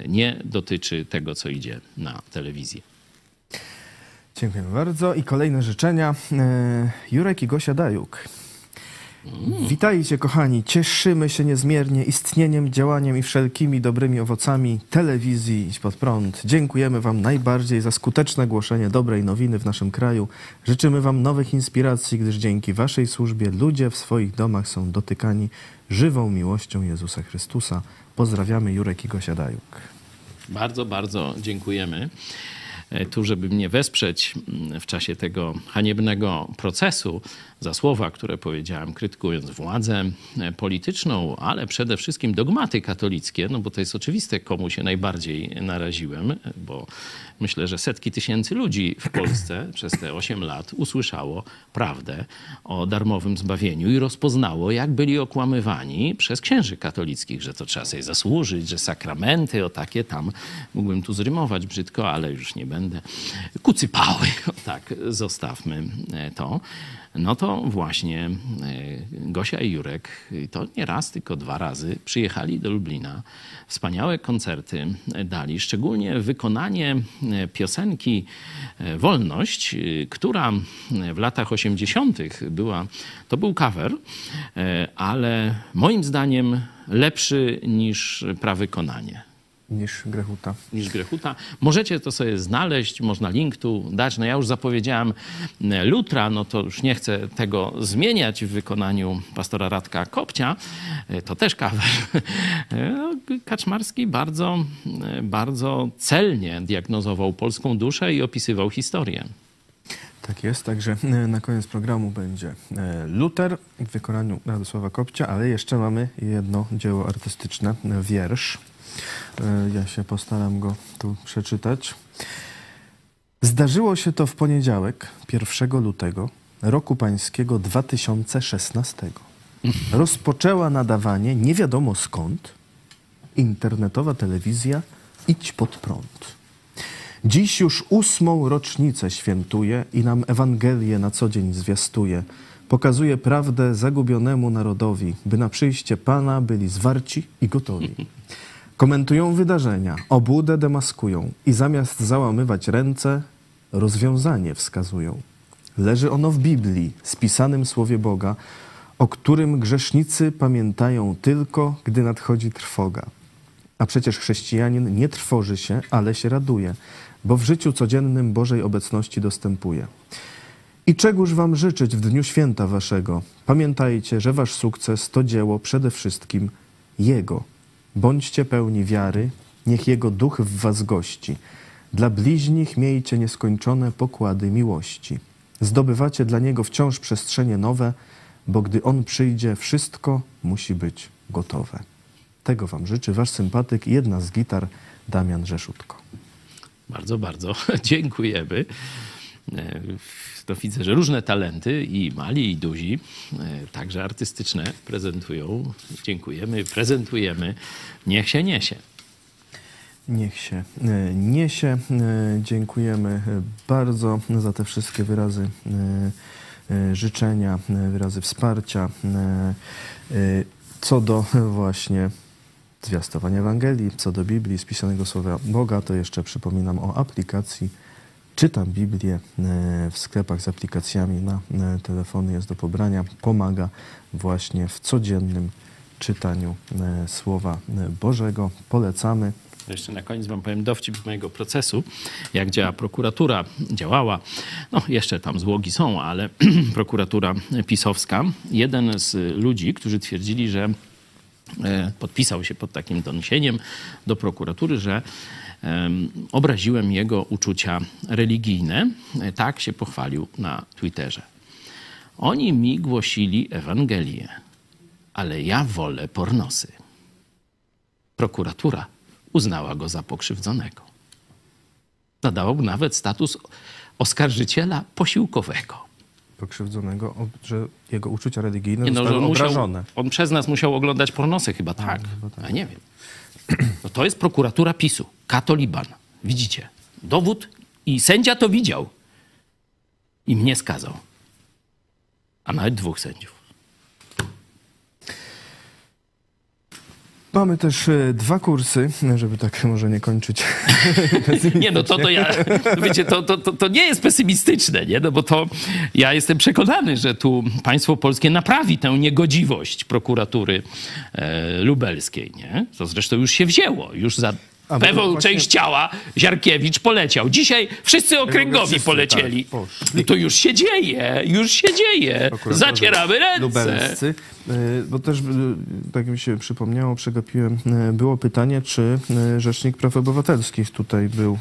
Speaker 3: nie dotyczy tego, co idzie na telewizję.
Speaker 1: Dziękujemy bardzo. I kolejne życzenia. Jurek i Gosia Dajuk. Witajcie, kochani. Cieszymy się niezmiernie istnieniem, działaniem i wszelkimi dobrymi owocami telewizji Pod Prąd. Dziękujemy Wam najbardziej za skuteczne głoszenie dobrej nowiny w naszym kraju. Życzymy Wam nowych inspiracji, gdyż dzięki Waszej służbie ludzie w swoich domach są dotykani żywą miłością Jezusa Chrystusa. Pozdrawiamy Jurek i Gosia Dajuk.
Speaker 3: Bardzo, bardzo dziękujemy. E, tu, żeby mnie wesprzeć mm, w czasie tego haniebnego procesu za słowa, które powiedziałem, krytykując władzę e, polityczną, ale przede wszystkim dogmaty katolickie, no bo to jest oczywiste, komu się najbardziej naraziłem, bo myślę, że setki tysięcy ludzi w Polsce przez te 8 lat usłyszało prawdę o darmowym zbawieniu i rozpoznało, jak byli okłamywani przez księży katolickich, że to trzeba sobie zasłużyć, że sakramenty, o takie tam, mógłbym tu zrymować brzydko, ale już nie będę, kucypały, o tak, zostawmy e, to no to właśnie e, Gosia i Jurek to nie raz, tylko dwa razy przyjechali do Lublina. Wspaniałe koncerty dali, szczególnie wykonanie e, piosenki e, Wolność, która w latach 80. była, to był cover, ale moim zdaniem lepszy niż prawykonanie
Speaker 1: niż Grechuta.
Speaker 3: Niż Grechuta. Możecie to sobie znaleźć, można link tu dać. No ja już zapowiedziałem e, Lutra, no to już nie chcę tego zmieniać w wykonaniu pastora Radka Kopcia. E, to też kawer. E, Kaczmarski bardzo, bardzo celnie diagnozował polską duszę i opisywał historię.
Speaker 1: Tak jest, także na koniec programu będzie Luter w wykonaniu Radosława Kopcia, ale jeszcze mamy jedno dzieło artystyczne, wiersz E, ja się postaram go tu przeczytać. Zdarzyło się to w poniedziałek, 1 lutego roku pańskiego 2016. Rozpoczęła nadawanie nie wiadomo skąd internetowa telewizja Idź pod prąd. Dziś już ósmą rocznicę świętuje i nam Ewangelię na co dzień zwiastuje. Pokazuje prawdę zagubionemu narodowi, by na przyjście Pana byli zwarci i gotowi. Komentują wydarzenia, obłudę demaskują i zamiast załamywać ręce, rozwiązanie wskazują. Leży ono w Biblii, spisanym słowie Boga, o którym grzesznicy pamiętają tylko, gdy nadchodzi trwoga. A przecież chrześcijanin nie trwoży się, ale się raduje, bo w życiu codziennym Bożej obecności dostępuje. I czegóż wam życzyć w dniu święta waszego? Pamiętajcie, że wasz sukces to dzieło przede wszystkim Jego Bądźcie pełni wiary, niech Jego duch w was gości. Dla bliźnich miejcie nieskończone pokłady miłości. Zdobywacie dla Niego wciąż przestrzenie nowe, bo gdy On przyjdzie, wszystko musi być gotowe. Tego Wam życzy Wasz sympatyk i jedna z gitar, Damian Rzeszutko.
Speaker 3: Bardzo, bardzo dziękujemy. E, to widzę, że różne talenty i mali i duzi, e, także artystyczne prezentują. Dziękujemy, prezentujemy. Niech się niesie.
Speaker 1: Niech się e, niesie. Dziękujemy bardzo za te wszystkie wyrazy życzenia, wyrazy wsparcia. Co do właśnie zwiastowania Ewangelii, co do Biblii, spisanego słowa Boga, to jeszcze przypominam o aplikacji Czytam Biblię e, w sklepach z aplikacjami na e, telefony, jest do pobrania. Pomaga właśnie w codziennym czytaniu e, Słowa Bożego. Polecamy.
Speaker 3: Jeszcze na koniec wam powiem dowcip mojego procesu, jak działa prokuratura, działała. No, jeszcze tam złogi są, ale prokuratura pisowska. Jeden z ludzi, którzy twierdzili, że podpisał się pod takim doniesieniem do prokuratury, że obraziłem jego uczucia religijne. Tak się pochwalił na Twitterze. Oni mi głosili Ewangelię, ale ja wolę pornosy. Prokuratura uznała go za pokrzywdzonego. Nadała mu nawet status oskarżyciela posiłkowego.
Speaker 1: Pokrzywdzonego, że jego uczucia religijne nie, no, zostały obrażone.
Speaker 3: Musiał, on przez nas musiał oglądać pornosy chyba, tak. A, tak. A nie wiem. No to jest prokuratura PiSu, katoliban. Widzicie? Dowód i sędzia to widział. I mnie skazał. A nawet dwóch sędziów.
Speaker 1: Mamy też e, dwa kursy, żeby tak może nie kończyć.
Speaker 3: nie, no to, to ja, wiecie, to, to, to, nie jest pesymistyczne, nie? No bo to ja jestem przekonany, że tu państwo polskie naprawi tę niegodziwość prokuratury e, lubelskiej, nie? To zresztą już się wzięło. Już za
Speaker 1: A, bo
Speaker 3: Pewną
Speaker 1: właśnie-
Speaker 3: część ciała Ziarkiewicz poleciał. Dzisiaj wszyscy okręgowi
Speaker 1: wszyscy,
Speaker 3: polecieli.
Speaker 1: tak, poszli.
Speaker 3: no to już się dzieje, już się dzieje.
Speaker 1: Prokuratorze
Speaker 3: Zacieramy ręce.
Speaker 1: Lubelscy. Y, Bo też, y, tak mi się przypomniało, przegapiłem, y, było pytanie, czy Rzecznik Praw Obywatelskich tutaj był,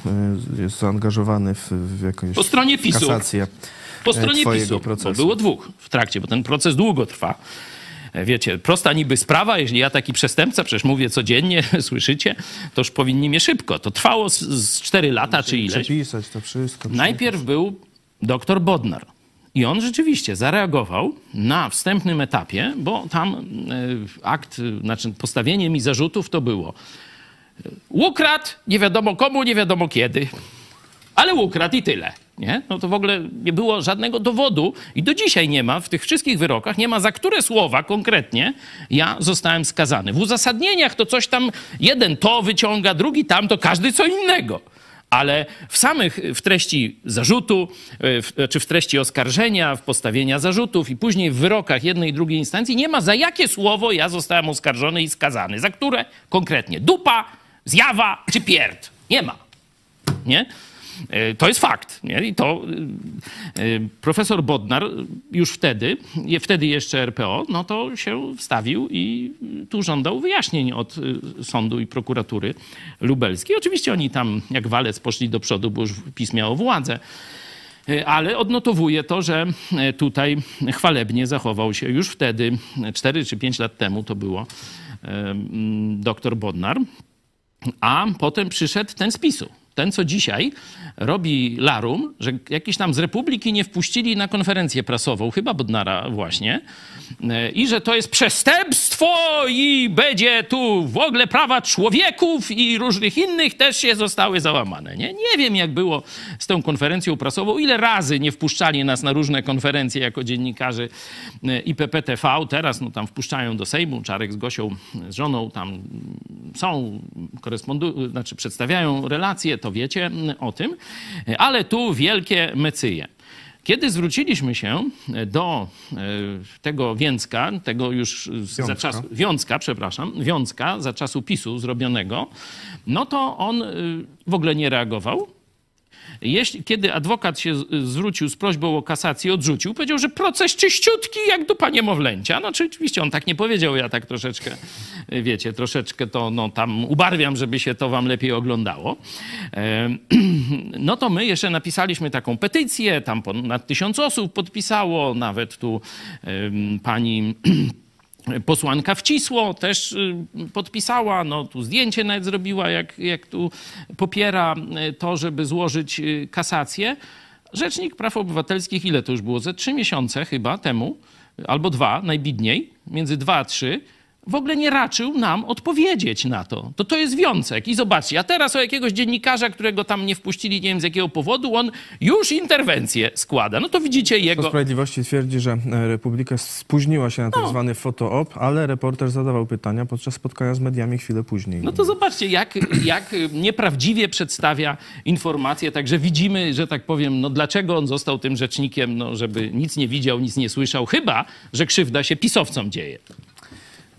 Speaker 1: jest zaangażowany w, w jakąś
Speaker 3: Po stronie PiSu.
Speaker 1: kasację
Speaker 3: Po
Speaker 1: e,
Speaker 3: stronie
Speaker 1: twojego
Speaker 3: PiSu, bo
Speaker 1: procesu.
Speaker 3: było dwóch w trakcie, bo ten proces długo trwa. Wiecie, prosta niby sprawa, jeśli ja taki przestępca, przecież mówię codziennie, słyszycie, to już powinni mnie szybko. To trwało z, z 4 lata czy ileś.
Speaker 1: Przepisać to wszystko.
Speaker 3: Najpierw był doktor Bodnar. I on rzeczywiście zareagował na wstępnym etapie, bo tam e, akt, znaczy postawienie mi zarzutów to było e, ukradł, nie wiadomo komu, nie wiadomo kiedy, ale ukradł i tyle. Nie? No to w ogóle nie było żadnego dowodu i do dzisiaj nie ma, w tych wszystkich wyrokach nie ma, za które słowa konkretnie ja zostałem skazany. W uzasadnieniach to coś tam, jeden to wyciąga, drugi tam, to każdy co innego. Ale w samych, w treści zarzutu, w, czy w treści oskarżenia, w postawienia zarzutów i później w wyrokach jednej i drugiej instancji nie ma za jakie słowo ja zostałem oskarżony i skazany. Za które konkretnie? Dupa, zjawa czy pierd? Nie ma. Nie? E, To jest fakt. Nie? I to e, e, profesor Bodnar już wtedy, wtedy jeszcze RPO, no to się wstawił i tu żądał wyjaśnień od sądu i prokuratury lubelskiej. Oczywiście oni tam jak walec poszli do przodu, bo już PiS miało władzę. Ale odnotowuję to, że tutaj chwalebnie zachował się już wtedy, 4 czy 5 lat temu to było, doktor Bodnar. A potem przyszedł ten z PiSu. Ten, co dzisiaj robi Larum, że jakiś tam z Republiki nie wpuścili na konferencję prasową, chyba Bodnara właśnie, e, i że to jest przestępstwo i będzie tu w ogóle prawa człowieków i różnych innych też się zostały załamane. Nie, nie wiem, jak było z tą konferencją prasową, ile razy nie wpuszczali nas na różne konferencje jako dziennikarzy e, IPPTV. Teraz no, tam wpuszczają do Sejmu, Czarek z Gosią, z żoną tam są, korespondują, znaczy przedstawiają relacje, to wiecie mm, o tym, ale tu wielkie mecyje. Kiedy zwróciliśmy się do e, tego Więcka, tego już z- za
Speaker 1: Wiązka.
Speaker 3: czas, Wiązka, przepraszam, Wiązka za czasu PiSu zrobionego, no to on y, w ogóle nie reagował. Jeśli, kiedy adwokat się zwrócił z prośbą o kasację, odrzucił, powiedział, że proces czyściutki jak dupa niemowlęcia. No czy oczywiście on tak nie powiedział, ja tak troszeczkę, wiecie, troszeczkę to no, tam ubarwiam, żeby się to wam lepiej oglądało. No to my jeszcze napisaliśmy taką petycję, tam ponad tysiąc osób podpisało, nawet tu pani Posłanka Wcisło też y, podpisała, no tu zdjęcie nawet zrobiła, jak, jak tu popiera y, to, żeby złożyć y, kasację. Rzecznik Praw Obywatelskich, ile to już było? Ze trzy miesiące chyba temu, albo dwa, najbidniej, między dwa a trzy, w ogóle nie raczył nam odpowiedzieć na to. To to jest wiązek. I zobaczcie, a teraz o jakiegoś dziennikarza, którego tam nie wpuścili, nie wiem z jakiego powodu, on już interwencję składa. No to widzicie jego...
Speaker 1: Sprawiedliwości twierdzi, że e, Republika spóźniła się na
Speaker 3: No.
Speaker 1: tak zwany foto-op, ale reporter zadawał pytania podczas spotkania z mediami chwilę później.
Speaker 3: No to zobaczcie, jak, jak nieprawdziwie przedstawia informacje. Także widzimy, że tak powiem, no dlaczego on został tym rzecznikiem, no żeby nic nie widział, nic nie słyszał, chyba, że krzywda się pisowcom dzieje.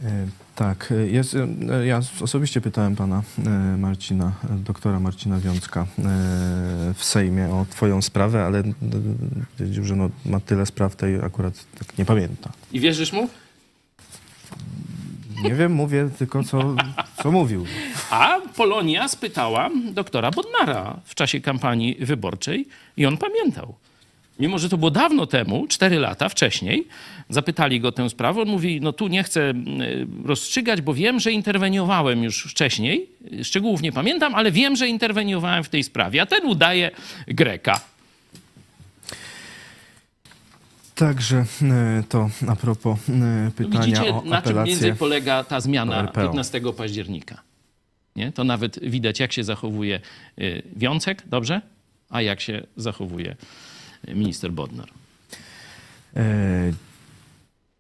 Speaker 1: E, Tak, e, jest, e, ja osobiście pytałem pana Marcina, doktora Marcina Wiązka e, w Sejmie o twoją sprawę, ale powiedział, że no, ma tyle spraw, tej akurat tak nie pamięta.
Speaker 3: I wierzysz mu?
Speaker 1: Nie wiem, mówię tylko co, co mówił.
Speaker 3: A Polonia spytała doktora Bodnara w czasie kampanii wyborczej i on pamiętał. Mimo, że to było dawno temu, cztery lata wcześniej, zapytali go tę sprawę. On mówi, no tu nie chcę mm, rozstrzygać, bo wiem, że interweniowałem już wcześniej. Szczegółów nie pamiętam, ale wiem, że interweniowałem w tej sprawie. A ten udaje Greka.
Speaker 1: Także e, to a propos e,
Speaker 3: No
Speaker 1: pytania
Speaker 3: Widzicie,
Speaker 1: o
Speaker 3: na czym więcej
Speaker 1: apelację.
Speaker 3: polega ta zmiana
Speaker 1: RPO.
Speaker 3: 15 października. Nie? To nawet widać, jak się zachowuje Wiącek, dobrze? A jak się zachowuje minister Bodnar.
Speaker 1: E,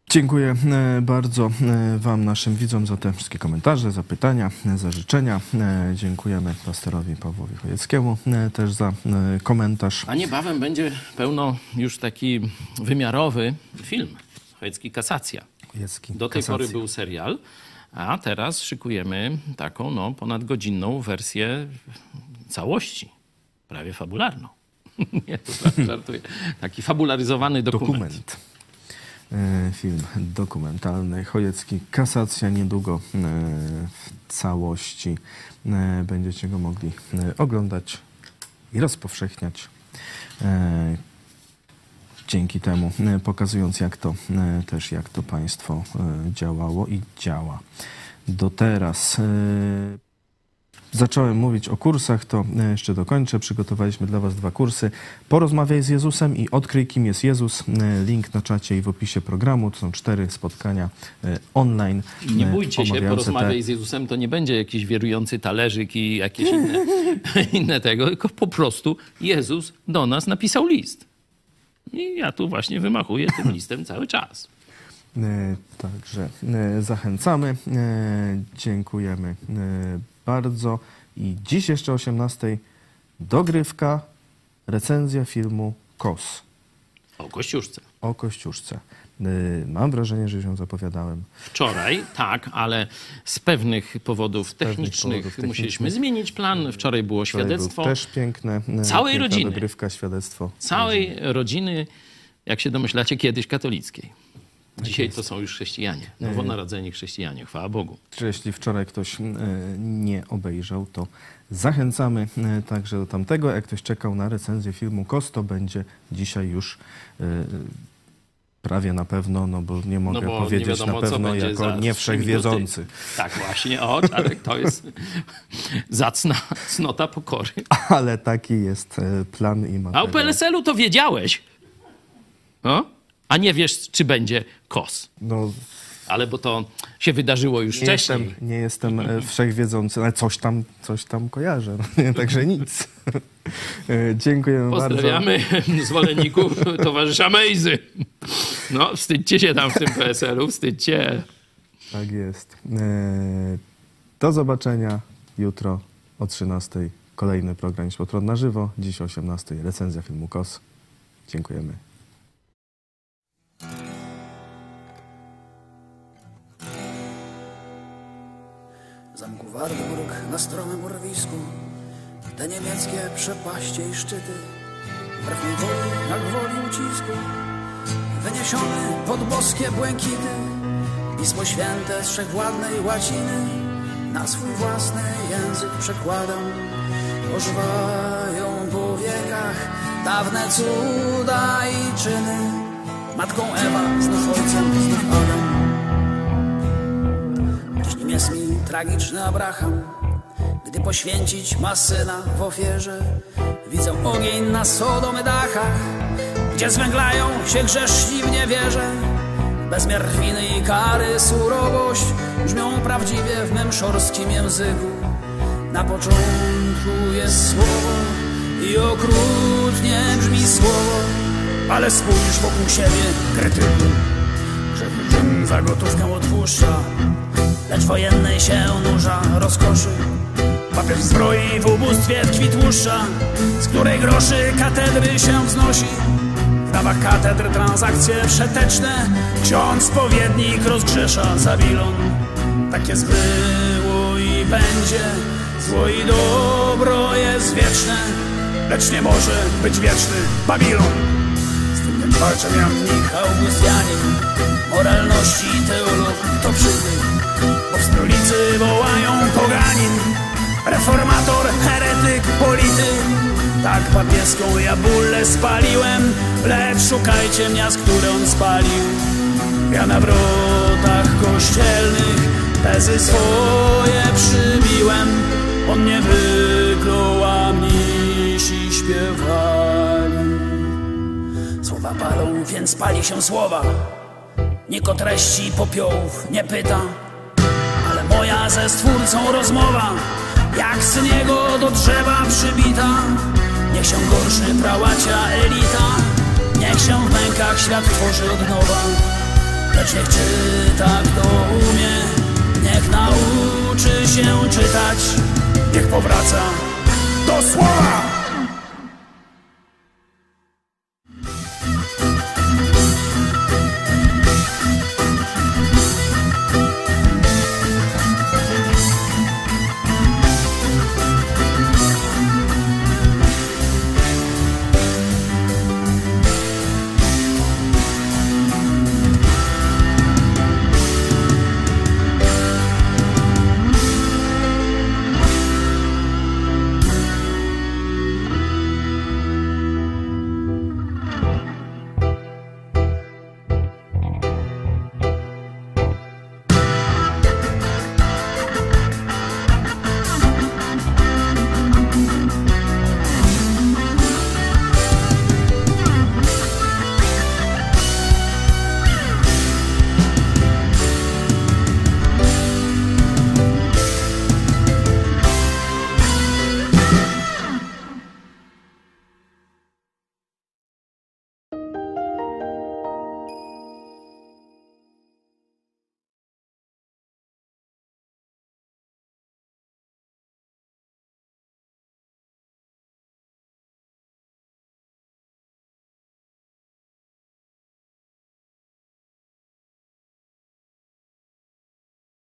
Speaker 1: Dziękuję e, bardzo e, Wam, naszym widzom, za te wszystkie komentarze, za pytania, za życzenia. E, Dziękujemy pastorowi Pawłowi Chojeckiemu też za komentarz.
Speaker 3: A niebawem będzie pełno już taki wymiarowy film, Chojecki Kasacja.
Speaker 1: Chojecki,
Speaker 3: Do tej
Speaker 1: kasacja.
Speaker 3: pory był serial, A teraz szykujemy taką no, ponadgodzinną wersję całości, prawie fabularną. Nie, to żartuję. Taki fabularyzowany dokument.
Speaker 1: Dokument. E, Film dokumentalny. Chojecki Kasacja niedługo e, w całości e, będziecie go mogli oglądać i rozpowszechniać. Dzięki temu pokazując jak to też jak to państwo działało i działa do teraz. Zacząłem mówić o kursach, to e, jeszcze dokończę. Przygotowaliśmy dla Was dwa kursy. Porozmawiaj z Jezusem i odkryj, kim jest Jezus. E, Link na czacie i w opisie programu. To są cztery spotkania e, online.
Speaker 3: Nie bójcie się, porozmawiaj
Speaker 1: te-
Speaker 3: z Jezusem, to nie będzie jakiś wirujący talerzyk i jakieś inne, inne tego, tylko po prostu Jezus do nas napisał list. I ja tu właśnie wymachuję tym listem cały czas.
Speaker 1: Także zachęcamy. Dziękujemy bardzo. I dziś jeszcze o 18 dogrywka, recenzja filmu KOS
Speaker 3: O Kościuszce.
Speaker 1: o Kościuszce. E, Mam wrażenie, że ją zapowiadałem.
Speaker 3: Wczoraj, tak, ale z pewnych powodów technicznych
Speaker 1: powodów
Speaker 3: musieliśmy
Speaker 1: technicznych.
Speaker 3: zmienić plan. Wczoraj było
Speaker 1: Wczoraj
Speaker 3: świadectwo
Speaker 1: Był też piękne. e,
Speaker 3: Całej rodziny.
Speaker 1: Dogrywka, świadectwo.
Speaker 3: całej rodziny, jak się domyślacie, kiedyś katolickiej. Dzisiaj to są już chrześcijanie, nowonarodzeni chrześcijanie, chwała Bogu.
Speaker 1: Czy jeśli wczoraj ktoś e, nie obejrzał, to zachęcamy e, także do tamtego. Jak ktoś czekał na recenzję filmu KOS, to będzie dzisiaj już e, prawie na pewno, no bo nie mogę
Speaker 3: No bo nie
Speaker 1: powiedzieć
Speaker 3: wiadomo,
Speaker 1: na pewno jako nie wszechwiedzący.
Speaker 3: Tak właśnie, o, Czarek, to jest zacna cnota pokory.
Speaker 1: Ale taki jest plan i
Speaker 3: A o
Speaker 1: materiał.
Speaker 3: PLSL-u to wiedziałeś. O? A nie wiesz, czy będzie KOS.
Speaker 1: No,
Speaker 3: Ale bo to się wydarzyło już
Speaker 1: nie
Speaker 3: wcześniej.
Speaker 1: jestem, nie jestem e, wszechwiedzący, ale coś tam, coś tam kojarzę. Także nic. E, Dziękujemy bardzo.
Speaker 3: Pozdrawiamy zwolenników towarzysza Mejzy. No, wstydźcie się tam w tym PSL-u, wstydźcie.
Speaker 1: Tak jest. E, Do zobaczenia jutro o 13. Kolejny program Światłon na żywo. Dziś o 18. Recenzja filmu KOS. Dziękujemy.
Speaker 4: Zamku Wartburg na stromym urwisku. Te niemieckie przepaście i szczyty Wbrew mej woli, jak woli ucisku. Wyniesiony pod boskie błękity Pismo Święte z wszechwładnej łaciny. Na swój własny język przekładam Ożywają po wiekach Dawne cuda i czyny. Matką Ewa, znów ojcem, znów Adam Dziś nim jest mi tragiczny Abraham, gdy poświęcić ma syna w ofierze. Widzę ogień na Sodomy dachach, gdzie zwęglają się grzeszni w niewierze. Bezmiar winy i kary, surowość brzmią prawdziwie w mym szorskim języku. Na początku jest słowo i okrutnie brzmi słowo, ale spójrz wokół siebie, krytyku. Za gotówkę odpuszcza, lecz wojennej się nurza rozkoszy. Papież zbroi w ubóstwie tkwi tłuszcza, z której groszy katedry się wznosi. W dawach katedr transakcje przeteczne, ksiądz spowiednik rozgrzesza Zabilon. Tak jest było i będzie, zło i dobro jest wieczne, lecz nie może być wieczny Babilon. Walczę ja mnich Augustianin Moralności teolog to przybył Bo w stolicy wołają poganin. Reformator, heretyk, polityk. Tak papieską ja bullę spaliłem Lecz szukajcie miast, które on spalił. Ja na wrotach kościelnych Tezy swoje przybiłem. On nie wyklął, a mnisi śpiewali Słowa palą, więc pali się słowa. Nikt o treści popiołów nie pyta, ale moja ze stwórcą rozmowa, jak syn jego do drzewa przybita. Niech się gorszy prałacia elita, niech się w mękach świat tworzy od nowa. Lecz niech czyta kto umie, niech nauczy się czytać, niech powraca do słowa.